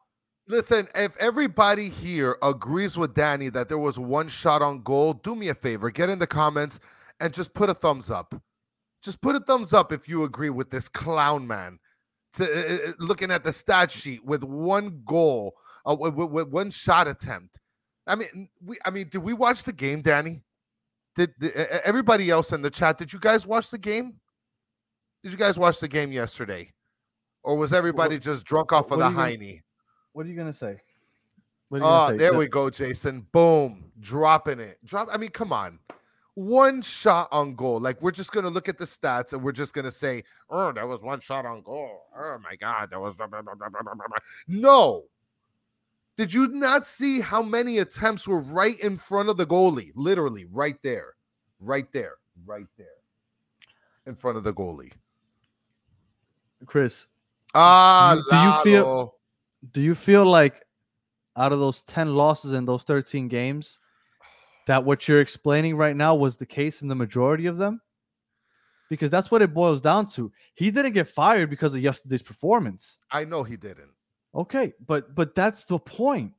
Speaker 1: Listen, if everybody here agrees with Danny that there was one shot on goal, do me a favor, get in the comments and just put a thumbs up. Just put a thumbs up if you agree with this clown man. To, uh, uh, looking at the stat sheet with one goal, uh, with- with one shot attempt. I mean, we. I mean, did we watch the game, Danny? Did, did everybody else in the chat? Did you guys watch the game? Did you guys watch the game yesterday, or was everybody just drunk off of the hiney?
Speaker 2: What are you gonna say? What are you gonna
Speaker 1: Oh,
Speaker 2: say?
Speaker 1: there
Speaker 2: The-
Speaker 1: we go, Jason. Boom, dropping it. Drop. I mean, come on. One shot on goal. Like we're just gonna look at the stats and we're just gonna say, "Oh, that was one shot on goal." Oh my God, that was. blah, blah, blah, blah, blah, blah, blah." No. Did you not see how many attempts were right in front of the goalie? Literally, right there, right there, right there, in front of the goalie.
Speaker 2: Chris,
Speaker 1: Ah,
Speaker 2: do you feel- do you feel like out of those 10 losses in those 13 games, that what you're explaining right now was the case in the majority of them? Because that's what it boils down to. He didn't get fired because of yesterday's performance.
Speaker 1: I know he didn't.
Speaker 2: Okay, but but that's the point.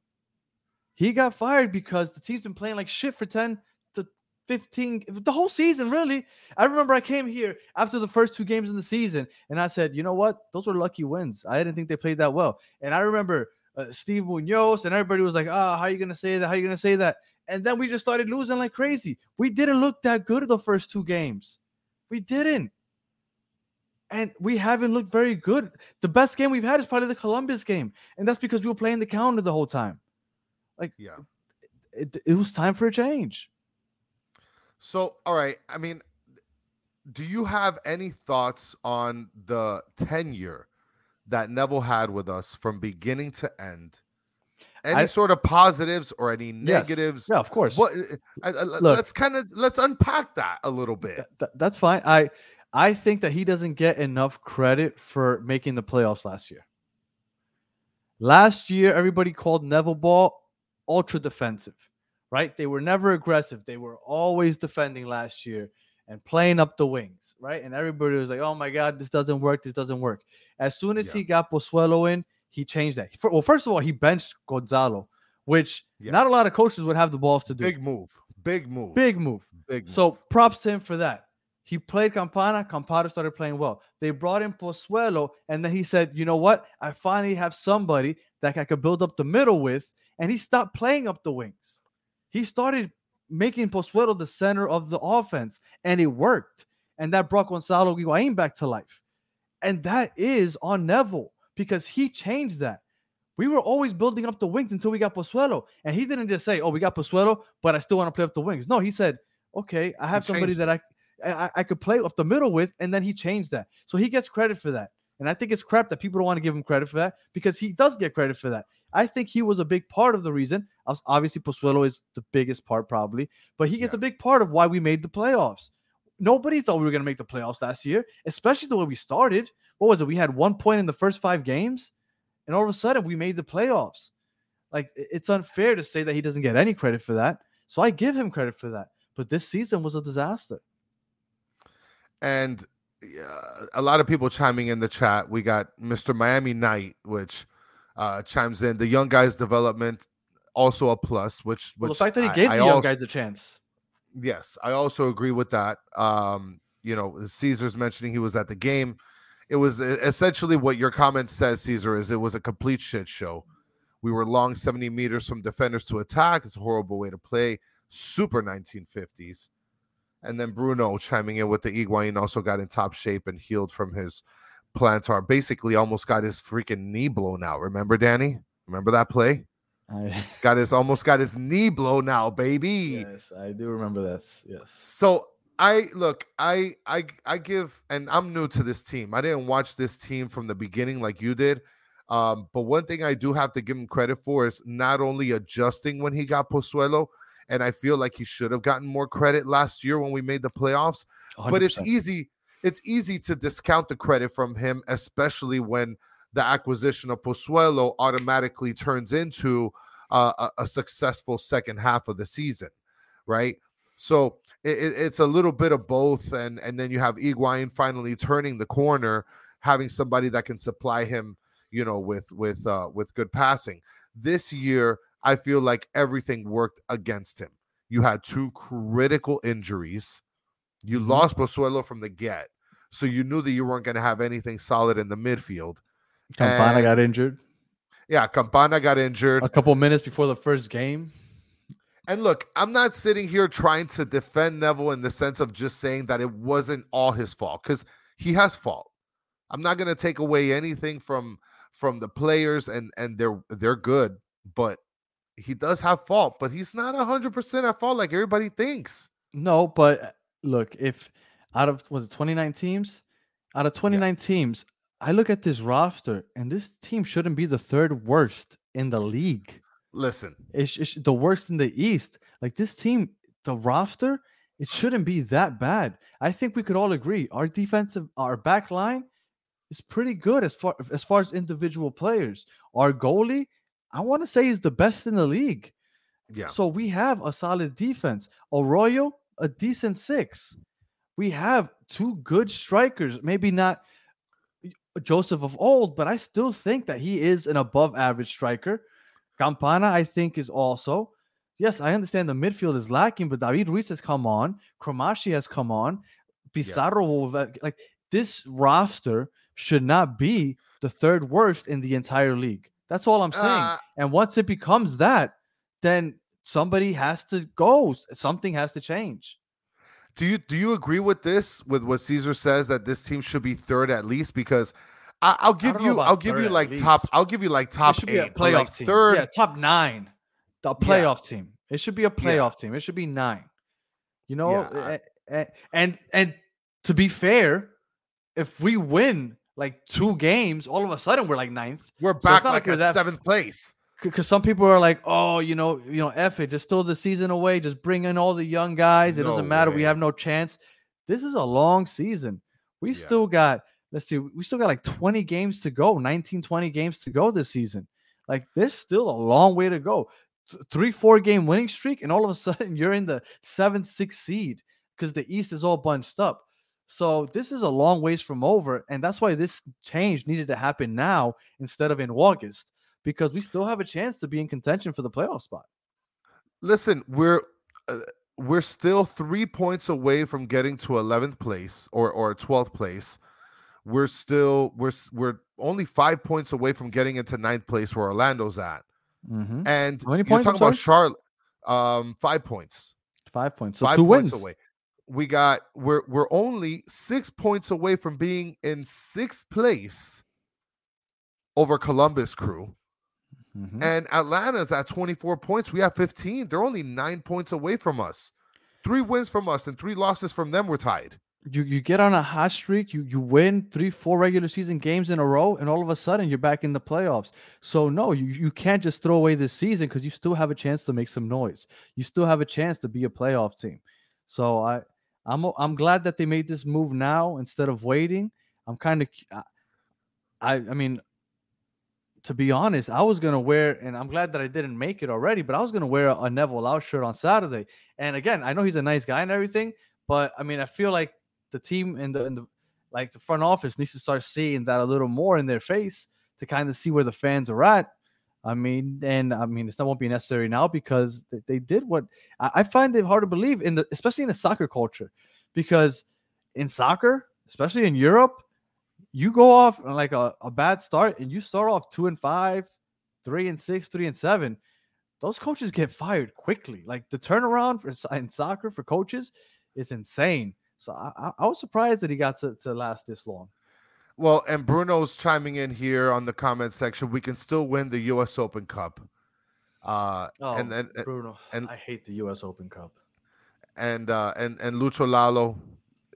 Speaker 2: He got fired because the team's been playing like shit for 10 to 15 the whole season, really. I remember I came here after the first two games in the season and I said, you know what? Those were lucky wins. I didn't think they played that well. And I remember uh, Steve Munoz and everybody was like, ah, how are you going to say that? How are you going to say that? And then we just started losing like crazy. We didn't look that good the first two games. We didn't. And we haven't looked very good. The best game we've had is probably the Columbus game. And that's because we were playing the counter the whole time.
Speaker 1: Like, yeah.
Speaker 2: It, it was time for a change.
Speaker 1: So, all right. I mean, do you have any thoughts on the tenure that Neville had with us from beginning to end? Any
Speaker 2: I-
Speaker 1: sort of positives or any
Speaker 2: Yes.
Speaker 1: negatives?
Speaker 2: Yeah, of course.
Speaker 1: What? I, I-
Speaker 2: Look.
Speaker 1: let's kind of let's unpack that a little bit.
Speaker 2: Th- th- that's fine. I I think that he doesn't get enough credit for making the playoffs last year. Last year, everybody called Neville Ball ultra defensive, right? They were never aggressive. They were always defending last year and playing up the wings, right? And everybody was like, "Oh my God, this doesn't work. This doesn't work." As soon as
Speaker 1: Yeah.
Speaker 2: he got Pozuelo in, he changed that. Well, first of all, he benched Gonzalo, which
Speaker 1: Yes.
Speaker 2: not a lot of coaches would have the balls to do.
Speaker 1: Big move. Big move.
Speaker 2: Big move.
Speaker 1: Big.
Speaker 2: So props to him for that. He played Campana. Campana started playing well. They brought in Pozuelo, and then he said, "You know what? I finally have somebody that I could build up the middle with." And he stopped playing up the wings. He started making Pozuelo the center of the offense, and it worked. And that brought Gonzalo Higuain back to life. And that is on Neville because he changed that. We were always building up the wings until we got Pozuelo. And he didn't just say, Oh, we got Pozuelo, but I still want to play up the wings. No, he said, Okay, I have somebody
Speaker 1: changed
Speaker 2: that I, I I could play up the middle with, and then he changed that. So he gets credit for that. And I think it's crap that people don't want to give him credit for that because he does get credit for that. I think he was a big part of the reason. Obviously, Pozuelo is the biggest part, probably, but he gets
Speaker 1: Yeah.
Speaker 2: a big part of why we made the playoffs. Nobody thought we were going to make the playoffs last year, especially the way we started. What was it? We had one point in the first five games, and all of a sudden we made the playoffs. Like it's unfair to say that he doesn't get any credit for that. So I give him credit for that. But this season was a disaster.
Speaker 1: And uh, a lot of people chiming in the chat. We got Mr. Miami Knight, which uh, chimes in. The young guys' development also a plus. Which, which
Speaker 2: Well, the fact that he gave
Speaker 1: I
Speaker 2: the young
Speaker 1: also-
Speaker 2: guys a chance.
Speaker 1: Yes, I also agree with that. Um, you know, Caesar's mentioning he was at the game. It was essentially what your comment says, Caesar, is it was a complete shit show. We were long 70 meters from defenders to attack. It's a horrible way to play. Super 1950s. And then Bruno chiming in with the Higuain also got in top shape and healed from his plantar. Basically, almost got his freaking knee blown out. Remember, Danny? Remember that play?
Speaker 2: I,
Speaker 1: Got his almost got his knee blown out, baby.
Speaker 2: yes, I do remember that. Yes.
Speaker 1: So I look, I I I give, and I'm new to this team. I didn't watch this team from the beginning like you did. Um, but one thing I do have to give him credit for is not only adjusting when he got Pozuelo, and I feel like he should have gotten more credit last year when we made the playoffs. But it's easy, it's easy to discount the credit from him, especially when the acquisition of Pozuelo automatically turns into uh, a, a successful second half of the season, right? So it, it- it's a little bit of both, and and then you have Higuain finally turning the corner, having somebody that can supply him, you know, with with uh, with good passing. This year, I feel like everything worked against him. You had two critical injuries. You
Speaker 2: Mhm.
Speaker 1: lost Pozuelo from the get, so you knew that you weren't going to have anything solid in the midfield.
Speaker 2: Campana got injured
Speaker 1: Yeah, Campana got injured.
Speaker 2: a couple minutes before the first game.
Speaker 1: And look, I'm not sitting here trying to defend Neville in the sense of just saying that it wasn't all his fault because he has fault. I'm not going to take away anything from from the players and and they're they're good, but he does have fault, but he's not 100% at fault like everybody thinks.
Speaker 2: No, but uh, look, if out of was it 29 teams, out of 29 teams, I look at this roster and this team shouldn't be the third worst in the league.
Speaker 1: Listen,
Speaker 2: It's, it's the worst in the East. Like this team, the roster, it shouldn't be that bad. I think we could all agree our defensive, our back line is pretty good as far as far as individual players. Our goalie, I want to say, is the best in the league.
Speaker 1: yeah.
Speaker 2: So we have a solid defense. Arroyo, a decent six. We have two good strikers. Maybe not Josef of old, but I still think that he is an above average striker. Campana, I think, is also. Yes, I understand the midfield is lacking, but David Ruiz has come on. Cremaschi has come on. Pizarro, will like this roster should not be the third worst in the entire league. That's all I'm saying.
Speaker 1: Uh,
Speaker 2: And once it becomes that, then somebody has to go. Something has to change.
Speaker 1: do you do you agree with this with what Caesar says that this team should be third at least because I, I'll give you I'll give you like top. I'll give you like top
Speaker 2: it should be
Speaker 1: eight,
Speaker 2: playoff
Speaker 1: like
Speaker 2: team.
Speaker 1: third
Speaker 2: yeah, top nine. The playoff team. It should be a playoff team. It should be nine. You know,
Speaker 1: Yeah, eh, I-
Speaker 2: a- a- and and to be fair, if we win like two games, all of a sudden we're like ninth.
Speaker 1: we're back
Speaker 2: not
Speaker 1: like
Speaker 2: like that-
Speaker 1: seventh place.
Speaker 2: because some people are like, oh, you know, you know, F it, just throw the season away, just bring in all the young guys. It
Speaker 1: No
Speaker 2: doesn't matter. We have no chance. This is a long season. We
Speaker 1: Yeah.
Speaker 2: still got, let's see, we still got like 20 games to go, 19, 20 games to go this season. Like there's still a long way to go. Th- Three, four game winning streak, and all of a sudden you're in the seventh, sixth seed because the East is all bunched up. So this is a long ways from over, and that's why this change needed to happen now instead of in August because we still have a chance to be in contention for the playoff spot.
Speaker 1: Listen, we're uh, we're still three points away from getting to 11th place or or 12th place. We're still we're we're only five points away from getting into ninth place where Orlando's at.
Speaker 2: Mm-hmm.
Speaker 1: And
Speaker 2: How many
Speaker 1: you're talking about Charlotte, um, five points.
Speaker 2: Five points. So
Speaker 1: five
Speaker 2: two
Speaker 1: points
Speaker 2: wins.
Speaker 1: away. We got we're we're only six points away from being in sixth place over Columbus Crew.
Speaker 2: Mhm.
Speaker 1: And Atlanta's at 24 points. We have 15. They're only nine points away from us. Three wins from us and three losses from them. We're tied.
Speaker 2: You you get on a hot streak, you you win three, four regular season games in a row, and all of a sudden you're back in the playoffs. So no, you, you can't just throw away this season because you still have a chance to make some noise. You still have a chance to be a playoff team. So I I'm I'm glad that they made this move now instead of waiting. I'm kind of uh, I I mean to be honest, I was gonna wear, and I'm glad that I didn't make it already, but I was gonna wear a, a Neville Lau shirt on Saturday. And again, I know he's a nice guy and everything, but I mean, I feel like the team and the and the like the front office needs to start seeing that a little more in their face to kind of see where the fans are at. I mean, and I mean, it's not won't be necessary now because they, they did what I, I find it hard to believe in the, especially in the soccer culture, because in soccer, especially in Europe, you go off like a, a bad start and you start off two and five, three and six, three and seven. Those coaches get fired quickly. Like the turnaround for in soccer for coaches is insane. So I, I, I was surprised that he got to, to last this long.
Speaker 1: Well, and Bruno's chiming in here on the comment section. We can still win the U.S. Open Cup. Uh, and and and
Speaker 2: Bruno,
Speaker 1: and-
Speaker 2: I hate the U.S. Open Cup.
Speaker 1: and uh, and and Lucho Lalo,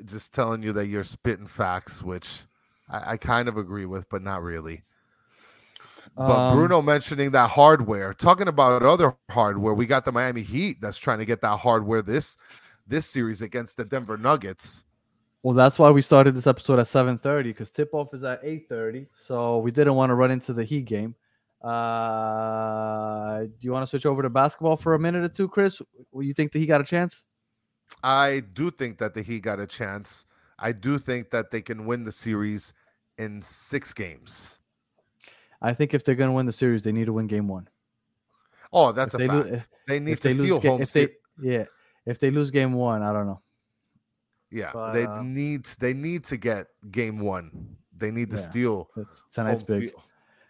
Speaker 1: just telling you that you're spitting facts, which I, I kind of agree with, but not really. But
Speaker 2: Um,
Speaker 1: Bruno mentioning that hardware, talking about other hardware, we got the Miami Heat that's trying to get that hardware this this series against the Denver Nuggets.
Speaker 2: Well, that's why we started this episode at 7:30 because tip off is at 8:30. So we didn't want to run into the Heat game. Uh, do you want to switch over to basketball for a minute or two, Chris? You think that he got a chance?
Speaker 1: I do think that the Heat got a chance. I do think that they can win the series in six games.
Speaker 2: I think if they're going to win the series, they need to win game one.
Speaker 1: Oh, that's
Speaker 2: If
Speaker 1: a
Speaker 2: they
Speaker 1: fact.
Speaker 2: if-
Speaker 1: they need to
Speaker 2: they
Speaker 1: steal
Speaker 2: lose,
Speaker 1: home.
Speaker 2: if they,
Speaker 1: se-
Speaker 2: yeah, if they lose game one, I don't know.
Speaker 1: Yeah,
Speaker 2: but,
Speaker 1: they
Speaker 2: uh,
Speaker 1: need they need to get game one. They need to
Speaker 2: Yeah.
Speaker 1: steal
Speaker 2: tonight's big.
Speaker 1: field.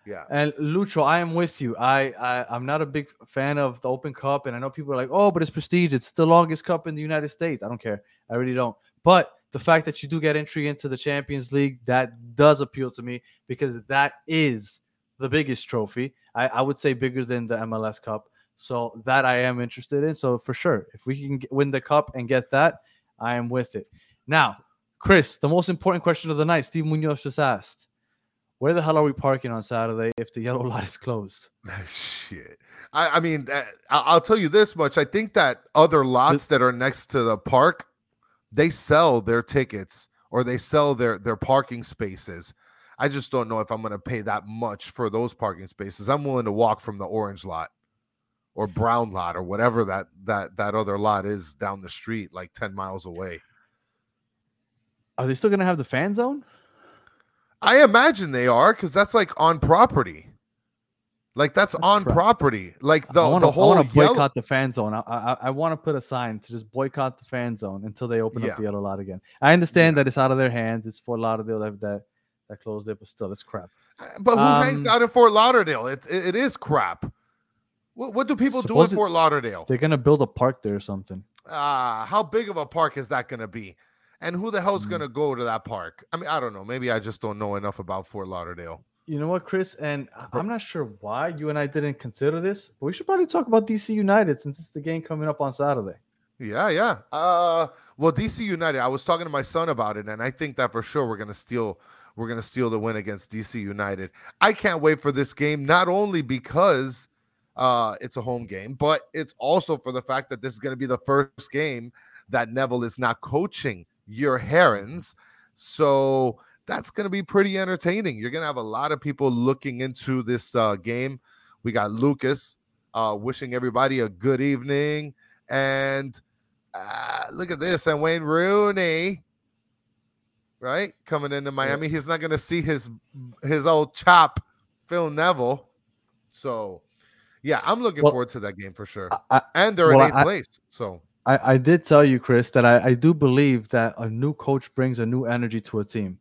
Speaker 1: Yeah.
Speaker 2: And Lucho, I am with you. I, I I'm not a big fan of the Open Cup, and I know people are like, "Oh, but it's prestige. It's the longest cup in the United States." I don't care. I really don't. But the fact that you do get entry into the Champions League that does appeal to me because that is the biggest trophy. I, I would say bigger than the MLS Cup. So that I am interested in. So for sure, if we can get, win the cup and get that, I am with it. Now, Chris, the most important question of the night, Steve Munoz just asked. Where the hell are we parking on Saturday if the yellow light is closed?
Speaker 1: Shit. I, I mean, I- I'll tell you this much. I think that other lots that are next to the park, they sell their tickets or they sell their their parking spaces. I just don't know if I'm going to pay that much for those parking spaces. I'm willing to walk from the orange lot or brown lot or whatever that that that other lot is down the street, like 10 miles away.
Speaker 2: Are they still going to have the fan zone?
Speaker 1: I imagine they are because that's like on property. Like that's,
Speaker 2: That's
Speaker 1: on
Speaker 2: crap.
Speaker 1: property. Like the,
Speaker 2: I want
Speaker 1: the
Speaker 2: to
Speaker 1: whole
Speaker 2: boycott
Speaker 1: yellow.
Speaker 2: the fan zone. I, I, I want to put a sign to just boycott the fan zone until they open
Speaker 1: Yeah.
Speaker 2: up the yellow lot again. I understand that it's out of their hands. It's Fort Lauderdale that that, that closed it, but still, it's crap.
Speaker 1: But who hangs
Speaker 2: Um,
Speaker 1: out in Fort Lauderdale? It, it, it is crap. What, what do people do in
Speaker 2: Supposi-
Speaker 1: Fort Lauderdale?
Speaker 2: They're gonna build a park there or something.
Speaker 1: Ah, how big of a park is that going to be? And who the hell's
Speaker 2: Mm.
Speaker 1: going to go to that park? I mean, I don't know. Maybe I just don't know enough about Fort Lauderdale.
Speaker 2: You know what, Chris? And I- I'm not sure why you and I didn't consider this, but we should probably talk about DC United since it's the game coming up on Saturday.
Speaker 1: Yeah, yeah. Uh, well, DC United. I was talking to my son about it, and I think that for sure we're gonna steal. We're gonna steal the win against DC United. I can't wait for this game, not only because uh, it's a home game, but it's also for the fact that this is gonna be the first game that Neville is not coaching your Herons. So that's gonna be pretty entertaining. You're gonna have a lot of people looking into this uh, game. We got Lucas uh, wishing everybody a good evening. And uh, look at this. And Wayne Rooney, right? Coming into Miami. He's not going to see his his old chop, Phil Neville. So, yeah, I'm looking
Speaker 2: Well,
Speaker 1: forward to that game for sure.
Speaker 2: I,
Speaker 1: And they're
Speaker 2: well,
Speaker 1: in eighth
Speaker 2: I-
Speaker 1: place. So,
Speaker 2: I, I did tell you, Chris, that I, I do believe that a new coach brings a new energy to a team.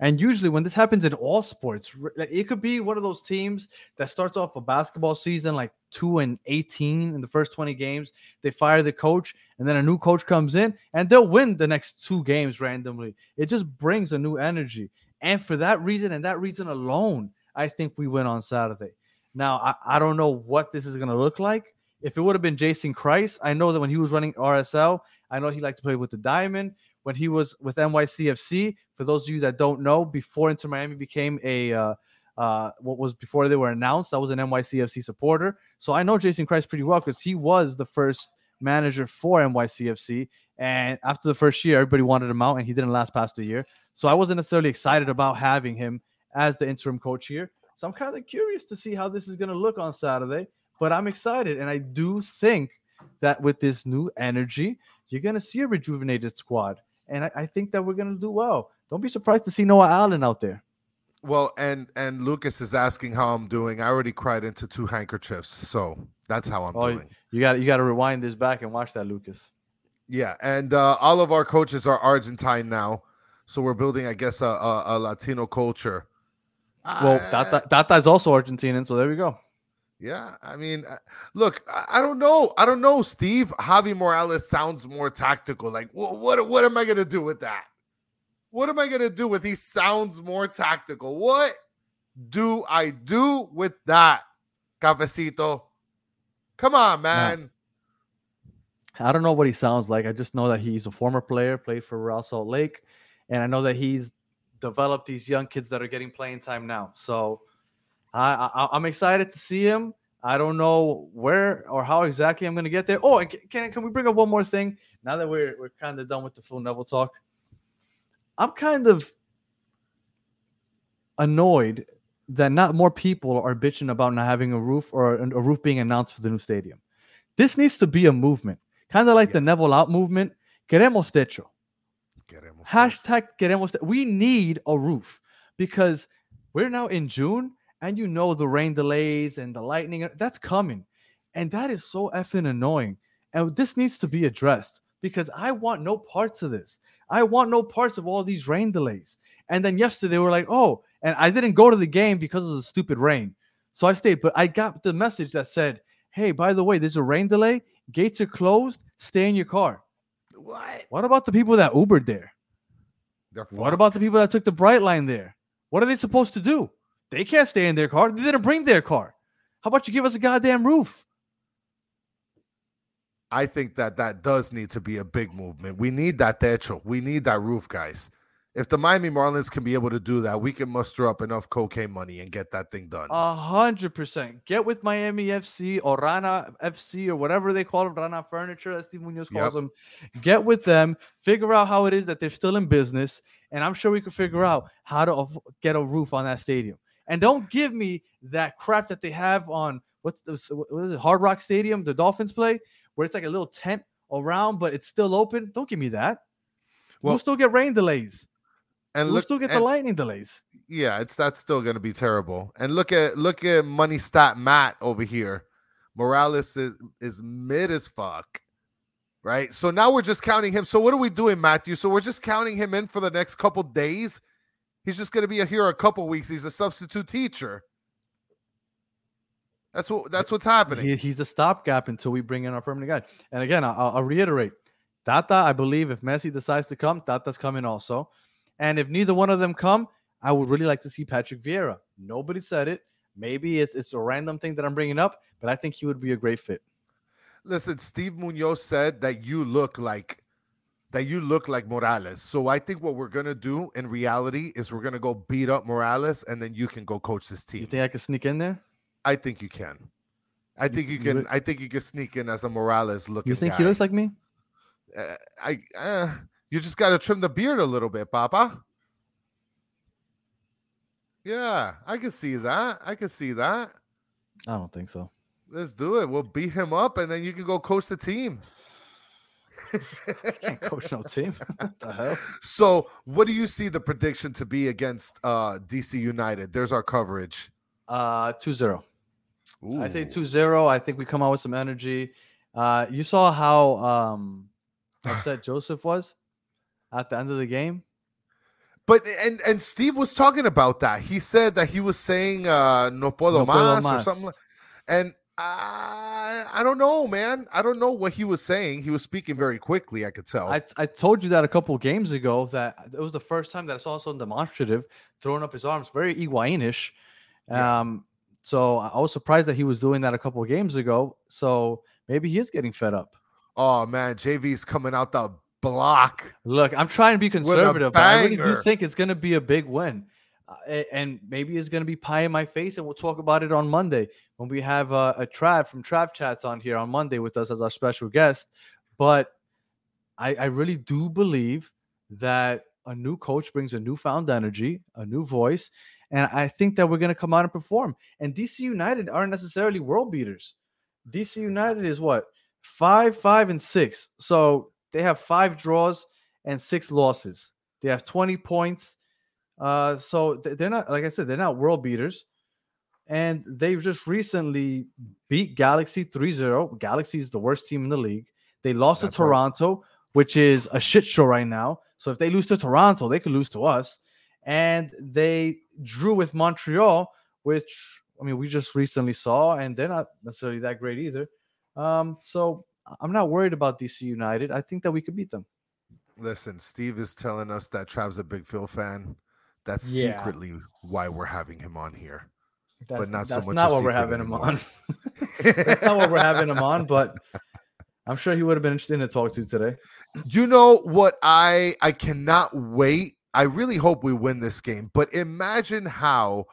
Speaker 2: And usually, when this happens in all sports, like, it could be one of those teams that starts off a basketball season like two and 18 in the first 20 games. They fire the coach, and then a new coach comes in, and they'll win the next two games randomly. It just brings a new energy. And for that reason, and that reason alone, I think we win on Saturday. Now, I, I don't know what this is going to look like. If it would have been Jason Kreis, I know that when he was running RSL, I know he liked to play with the diamond. When he was with NYCFC, for those of you that don't know, before Inter Miami became a uh, uh, what was before they were announced, I was an NYCFC supporter, so I know Jason Kreis pretty well because he was the first manager for NYCFC. And after the first year, everybody wanted him out, and he didn't last past a year. So I wasn't necessarily excited about having him as the interim coach here. So I'm kind of curious to see how this is going to look on Saturday. But I'm excited, and I do think that with this new energy, you're going to see a rejuvenated squad, and I, I think that we're going to do well. Don't be surprised to see Noah Allen out there.
Speaker 1: Well, and and Lucas is asking how I'm doing. I already cried into two handkerchiefs, so that's how I'm
Speaker 2: Oh,
Speaker 1: doing.
Speaker 2: You got you got to rewind this back and watch that, Lucas.
Speaker 1: Yeah, and uh, all of our coaches are Argentine now, so we're building, I guess, a, a, a Latino culture.
Speaker 2: Well,
Speaker 1: Uh,
Speaker 2: Tata, Tata is also Argentinian, so there we go.
Speaker 1: Yeah, I mean, uh, look, I, don't know, I don't know, Steve. Javi Morales sounds more tactical. Like, wh- what, what am I gonna do with that? What am I gonna do with? He sounds more tactical. What do I do with that, Cafecito? Come on, man.
Speaker 2: I don't know what he sounds like. I just know that he's a former player, played for Real Salt Lake, and I know that he's developed these young kids that are getting playing time now. So I, I I'm excited to see him. I don't know where or how exactly I'm going to get there. Oh, and can can we bring up one more thing? Now that we're we're kind of done with the full Neville talk, I'm kind of annoyed that not more people are bitching about not having a roof or a a roof being announced for the new stadium. This needs to be a movement, kind of like the Neville out movement. Queremos techo.
Speaker 1: Queremos
Speaker 2: Hashtag queremos. We need a roof because we're now in June, and you know the rain delays and the lightning that's coming, and that is so effing annoying. And this needs to be addressed because I want no parts of this. I want no parts of all these rain delays. And then yesterday we're like, oh, and I didn't go to the game because of the stupid rain, so I stayed. But I got the message that said, hey, by the way, there's a rain delay. Gates are closed. Stay in your car.
Speaker 1: What?
Speaker 2: What about the people that Ubered there? What about the people that took the Brightline there? What are they supposed to do? They can't stay in their car. They didn't bring their car. How about you give us a goddamn roof?
Speaker 1: I think that that does need to be a big movement. We need that techo. We need that roof, guys. If the Miami Marlins can be able to do that, we can muster up enough cocaine money and get that thing done.
Speaker 2: A hundred percent. Get with Miami FC or Rana FC or whatever they call it, Rana Furniture, as Steve Munoz calls them. Get with them. Figure out how it is that they're still in business, and I'm sure we can figure out how to get a roof on that stadium. And don't give me that crap that they have on what's the what is it, Hard Rock Stadium, the Dolphins play, where it's like a little tent around, but it's still open. Don't give me that.
Speaker 1: Well,
Speaker 2: we'll still get rain delays.
Speaker 1: And
Speaker 2: We'll
Speaker 1: look,
Speaker 2: still get the lightning delays.
Speaker 1: yeah, it's that's still going to be terrible. And look at look at money stat Matt over here. Morales is is mid as fuck, right? So now we're just counting him. So what are we doing, Matthew? So we're just counting him in for the next couple days. He's just going to be here a couple weeks. He's a substitute teacher. That's what that's what's happening.
Speaker 2: He, he's a stopgap until we bring in our permanent guy. And again, I'll, I'll reiterate, Tata. I believe if Messi decides to come, Tata's coming also. And if neither one of them come, I would really like to see Patrick Vieira. Nobody said it. Maybe it's it's a random thing that I'm bringing up, but I think he would be a great fit.
Speaker 1: Listen, Steve Munoz said that you look like that you look like Morales. So I think what we're gonna do in reality is we're gonna go beat up Morales, and then you can go coach this team.
Speaker 2: You think I can sneak in there?
Speaker 1: I think you can. I think you
Speaker 2: you
Speaker 1: can.
Speaker 2: re-
Speaker 1: I think you can sneak in as a Morales looking.
Speaker 2: You think
Speaker 1: guy.
Speaker 2: he looks like me?
Speaker 1: Uh, I. Uh, you just got to trim the beard a little bit, Papa. Yeah, I can see that. I can see that.
Speaker 2: I don't think so.
Speaker 1: Let's do it. We'll beat him up, and then you can go coach the team.
Speaker 2: Can't coach no team. what the hell?
Speaker 1: So, what do you see the prediction to be against uh DC United? There's our coverage.
Speaker 2: Uh 2-0. I say
Speaker 1: Ooh.
Speaker 2: 2-0. I think we come out with some energy. Uh you saw how um upset Josef was at the end of the game.
Speaker 1: But and and Steve was talking about that. He said that he was saying uh no puedo,
Speaker 2: No
Speaker 1: más, or something. like- And I I don't know, man. I don't know what he was saying. He was speaking very quickly. I could tell.
Speaker 2: I, I told you that a couple games ago that it was the first time that I saw someone demonstrative throwing up his arms, very Higuainish.
Speaker 1: Yeah.
Speaker 2: Um, so I was surprised that he was doing that a couple games ago. So maybe he is getting fed up.
Speaker 1: oh man, JV's coming out the block.
Speaker 2: Look, I'm trying to be conservative, but I really do think it's going to be a big win. Uh, and maybe it's going to be pie in my face, and we'll talk about it on Monday when we have uh, a Trav from Trav Chats on here on Monday with us as our special guest. But I, I really do believe that a new coach brings a newfound energy, a new voice, and I think that we're going to come out and perform. And DC United aren't necessarily world beaters. DC United is what five, five, and six. So they have five draws and six losses. They have 20 points. Uh, so they're not, like I said, they're not world beaters. And they've just recently beat Galaxy 3 0. Galaxy is the worst team in the league. They lost
Speaker 1: That's
Speaker 2: to
Speaker 1: right.
Speaker 2: Toronto, which is a shit show right now. So if they lose to Toronto, they could lose to us. And they drew with Montreal, which I mean we just recently saw, and they're not necessarily that great either. Um, so I'm not worried about DC United. I think that we could beat them.
Speaker 1: Listen, Steve is telling us that Trav's a big Phil fan. That's
Speaker 2: Yeah.
Speaker 1: secretly why we're having him on here.
Speaker 2: That's,
Speaker 1: not so much
Speaker 2: not what we're having him on. that's not what we're having him on, but I'm sure he would have been interested to talk to today.
Speaker 1: You know what I I cannot wait. I really hope we win this game, but imagine how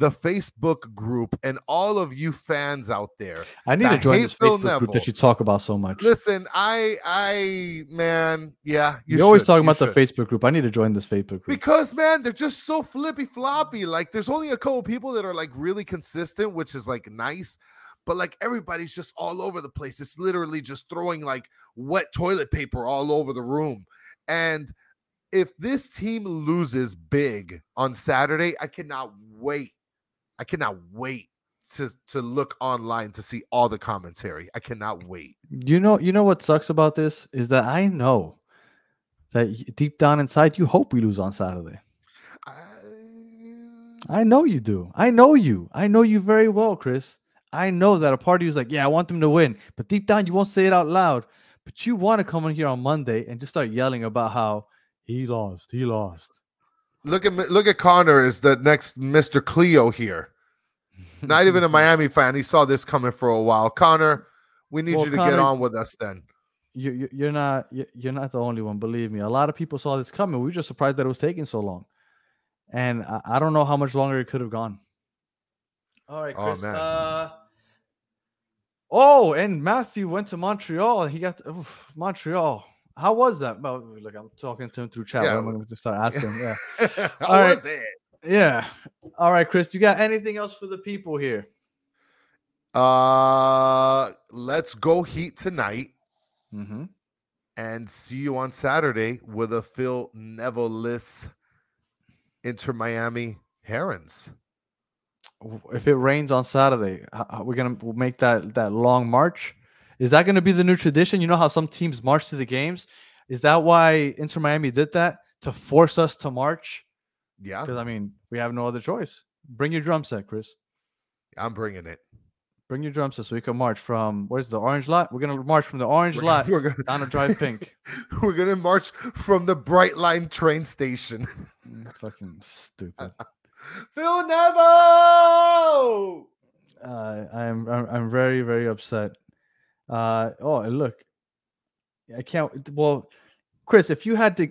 Speaker 1: the Facebook group and all of you fans out there.
Speaker 2: I need to join this
Speaker 1: Phil
Speaker 2: Facebook group that you talk about so much.
Speaker 1: Listen, I I man, yeah, you
Speaker 2: You're always talking
Speaker 1: you
Speaker 2: about the. Facebook group. I need to join this Facebook group.
Speaker 1: Because man, they're just so flippy floppy. Like there's only a couple people that are like really consistent, which is like nice. But like everybody's just all over the place. It's literally just throwing like wet toilet paper all over the room. And if this team loses big on Saturday, I cannot wait. I cannot wait to to look online to see all the commentary. I cannot wait.
Speaker 2: You know, you know what sucks about this is that I know that deep down inside you hope we lose on Saturday.
Speaker 1: I,
Speaker 2: I know you do. I know you. I know you very well, Chris. I know that a part of you is like, yeah, I want them to win, but deep down you won't say it out loud. But you want to come in here on Monday and just start yelling about how he lost, he lost.
Speaker 1: Look at look at Connor is the next Mr. Cleo here. Not even a Miami fan. He saw this coming for a while. Connor, we need
Speaker 2: Well,
Speaker 1: you to get on with us then.
Speaker 2: you, you you're not you- you're not the only one. Believe me, a lot of people saw this coming. We were just surprised that it was taking so long, and I, I don't know how much longer it could have gone. All right,
Speaker 1: Oh,
Speaker 2: Chris.
Speaker 1: man.
Speaker 2: uh, oh, and Matthew went to Montreal. He got the, oof, Montreal. How was that? Well, look, I'm talking to him through chat.
Speaker 1: Yeah,
Speaker 2: I'm going to start asking. Yeah,
Speaker 1: How
Speaker 2: All right.
Speaker 1: was it?
Speaker 2: yeah. All right, Chris. You got anything else for the people here?
Speaker 1: Uh let's go Heat tonight
Speaker 2: Mm-hmm.
Speaker 1: and see you on Saturday with a Phil Neville-less Inter Miami Herons.
Speaker 2: if it rains on Saturday, we're gonna make that that long march. Is that gonna be the new tradition? You know how some teams march to the games. Is that why Inter Miami did that to force us to march?
Speaker 1: Yeah,
Speaker 2: Because I mean, we have no other choice. Bring your drum set, Chris.
Speaker 1: I'm bringing it.
Speaker 2: Bring your drum set so we can march from where's the orange lot? We're gonna march from the orange
Speaker 1: We're,
Speaker 2: lot
Speaker 1: we're gonna,
Speaker 2: down to DRV PNK.
Speaker 1: we're gonna march from the Brightline train station.
Speaker 2: Mm, Fucking stupid.
Speaker 1: Phil Neville!
Speaker 2: uh, I'm, I'm I'm very very upset. Uh, oh, and look, I can't. Well, Chris, if you had to,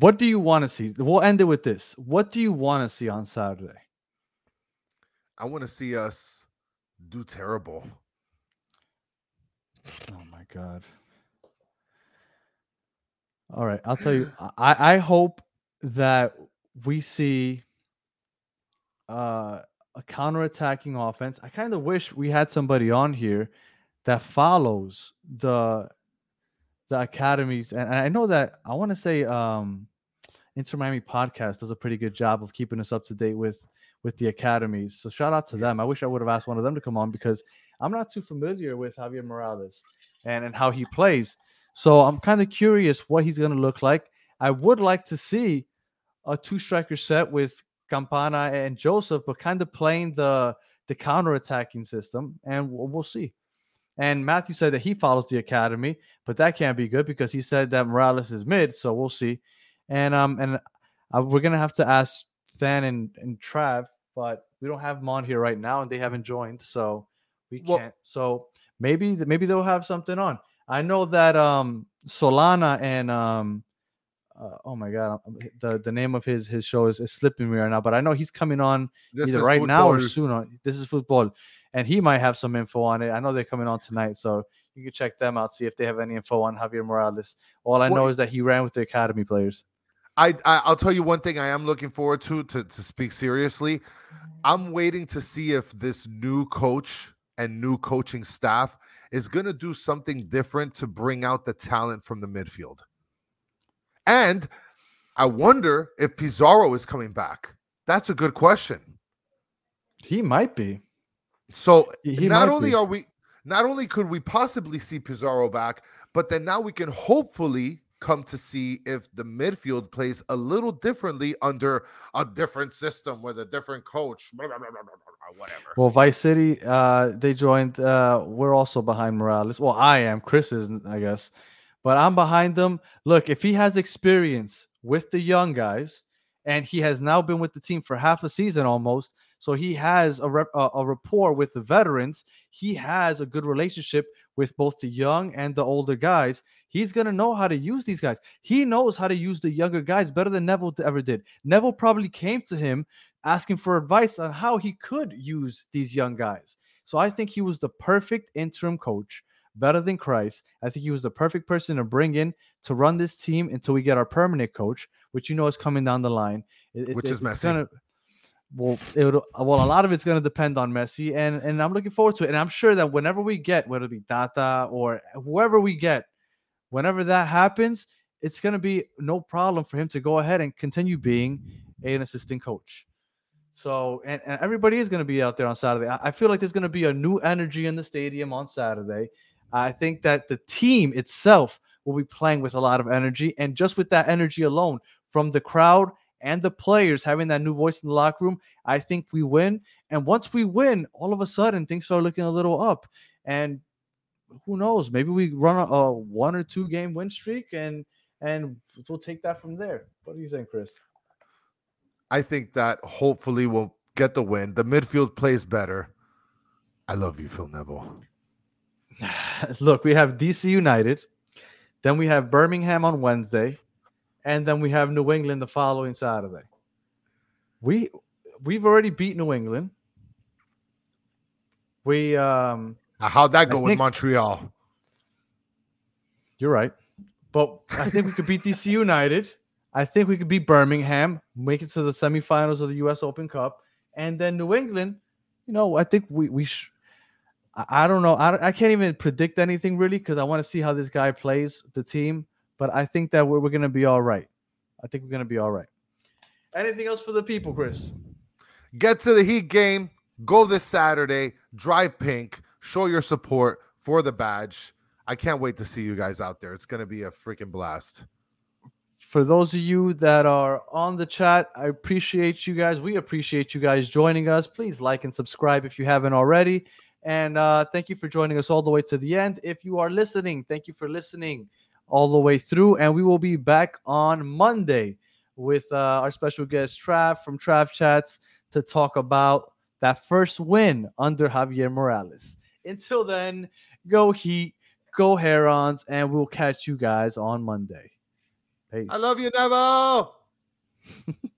Speaker 2: what do you want to see? We'll end it with this. What do you want to see on Saturday?
Speaker 1: I want to see us do terrible.
Speaker 2: Oh my god. All right, I'll tell you. I I hope that we see uh, a counterattacking offense. I kind of wish we had somebody on here that follows the the academies, and I know that I want to say um, Inter Miami podcast does a pretty good job of keeping us up to date with with the academies. So shout out to them. I wish I would have asked one of them to come on because I'm not too familiar with Javier Morales and and how he plays. So I'm kind of curious what he's going to look like. I would like to see a two striker set with Campana and Josef, but kind of playing the the counter attacking system, and we'll, we'll see. And Matthew said that he follows the academy, but that can't be good because he said that Morales is mid. So we'll see. And um and uh, we're gonna have to ask Than and and Trav, but we don't have them on here right now, and they haven't joined, so we
Speaker 1: Well-
Speaker 2: can't. So maybe maybe they'll have something on. I know that um Solana and um uh, oh my god um, the the name of his his show is, is slipping me right now, but I know he's coming on
Speaker 1: This
Speaker 2: either right now or soon on this is football and he might have some info on it i know they're coming on tonight so you can check them out see if they have any info on javier morales all i
Speaker 1: Well,
Speaker 2: know is that he ran with the academy players
Speaker 1: I, I I'll tell you one thing I am looking forward to to to speak seriously. I'm waiting to see if this new coach and new coaching staff is going to do something different to bring out the talent from the midfield. And I wonder if Pizarro is coming back. That's a good question.
Speaker 2: he might be
Speaker 1: So
Speaker 2: He-
Speaker 1: not only
Speaker 2: be.
Speaker 1: are we not only could we possibly see Pizarro back, but then now we can hopefully come to see if the midfield plays a little differently under a different system with a different coach, blah, blah, blah, whatever.
Speaker 2: well vice city uh they joined uh we're also behind morales well i am chris isn't i guess but i'm behind them. Look if he has experience with the young guys and he has now been with the team for half a season almost so he has a, rep, a, a rapport with the veterans he has a good relationship with both the young and the older guys he's going to know how to use these guys. He knows how to use the younger guys better than neville ever did. Neville probably came to him asking for advice on how he could use these young guys. So i think he was the perfect interim coach better than Kreis. I think he was the perfect person to bring in to run this team until we get our permanent coach, which you know is coming down the line. It- it-
Speaker 1: Which is
Speaker 2: it's
Speaker 1: Messi.
Speaker 2: Gonna, well, it'll, well, a lot of it's going to depend on Messi, and and I'm looking forward to it. And I'm sure that whenever we get, whether it be Tata or whoever we get, whenever that happens, it's going to be no problem for him to go ahead and continue being an assistant coach. So, and, and everybody is going to be out there on Saturday. I, I feel like there's going to be a new energy in the stadium on Saturday. I think that the team itself will be playing with a lot of energy. And just with that energy alone from the crowd and the players having that new voice in the locker room, I think we win. And once we win, all of a sudden things start looking a little up. And who knows? Maybe we run a, a one or two game win streak and and we'll take that from there. What do you think, Chris?
Speaker 1: I think that hopefully we'll get the win. The midfield plays better. I love you, Phil Neville.
Speaker 2: Look, we have DC United, then we have Birmingham on Wednesday, and then we have New England the following Saturday. We we've already beat New England. We um
Speaker 1: Uh, How'd that go with
Speaker 2: think-
Speaker 1: Montreal?
Speaker 2: you're right. But I think we could beat DC United. I think we could beat Birmingham, make it to the semifinals of the US Open Cup, and then New England, you know, I think we we sh- I, I don't know. I, I can't even predict anything really because I want to see how this guy plays the team. But I think that we're, we're going to be all right. I think we're going to be all right. Anything else for the people, Chris?
Speaker 1: Get to the Heat game. Go this Saturday. DRV PNK. Show your support for the badge. I can't wait to see you guys out there. It's going to be a freaking blast.
Speaker 2: for those of you that are on the chat, I appreciate you guys. We appreciate you guys joining us. Please like and subscribe if you haven't already. And uh, thank you for joining us all the way to the end. If you are listening, thank you for listening all the way through. And we will be back on Monday with uh, our special guest, Trav from Trav Chats, to talk about that first win under Javier Morales. Until then, go Heat, go Herons, and we'll catch you guys on Monday. Peace.
Speaker 1: I love you, Neville.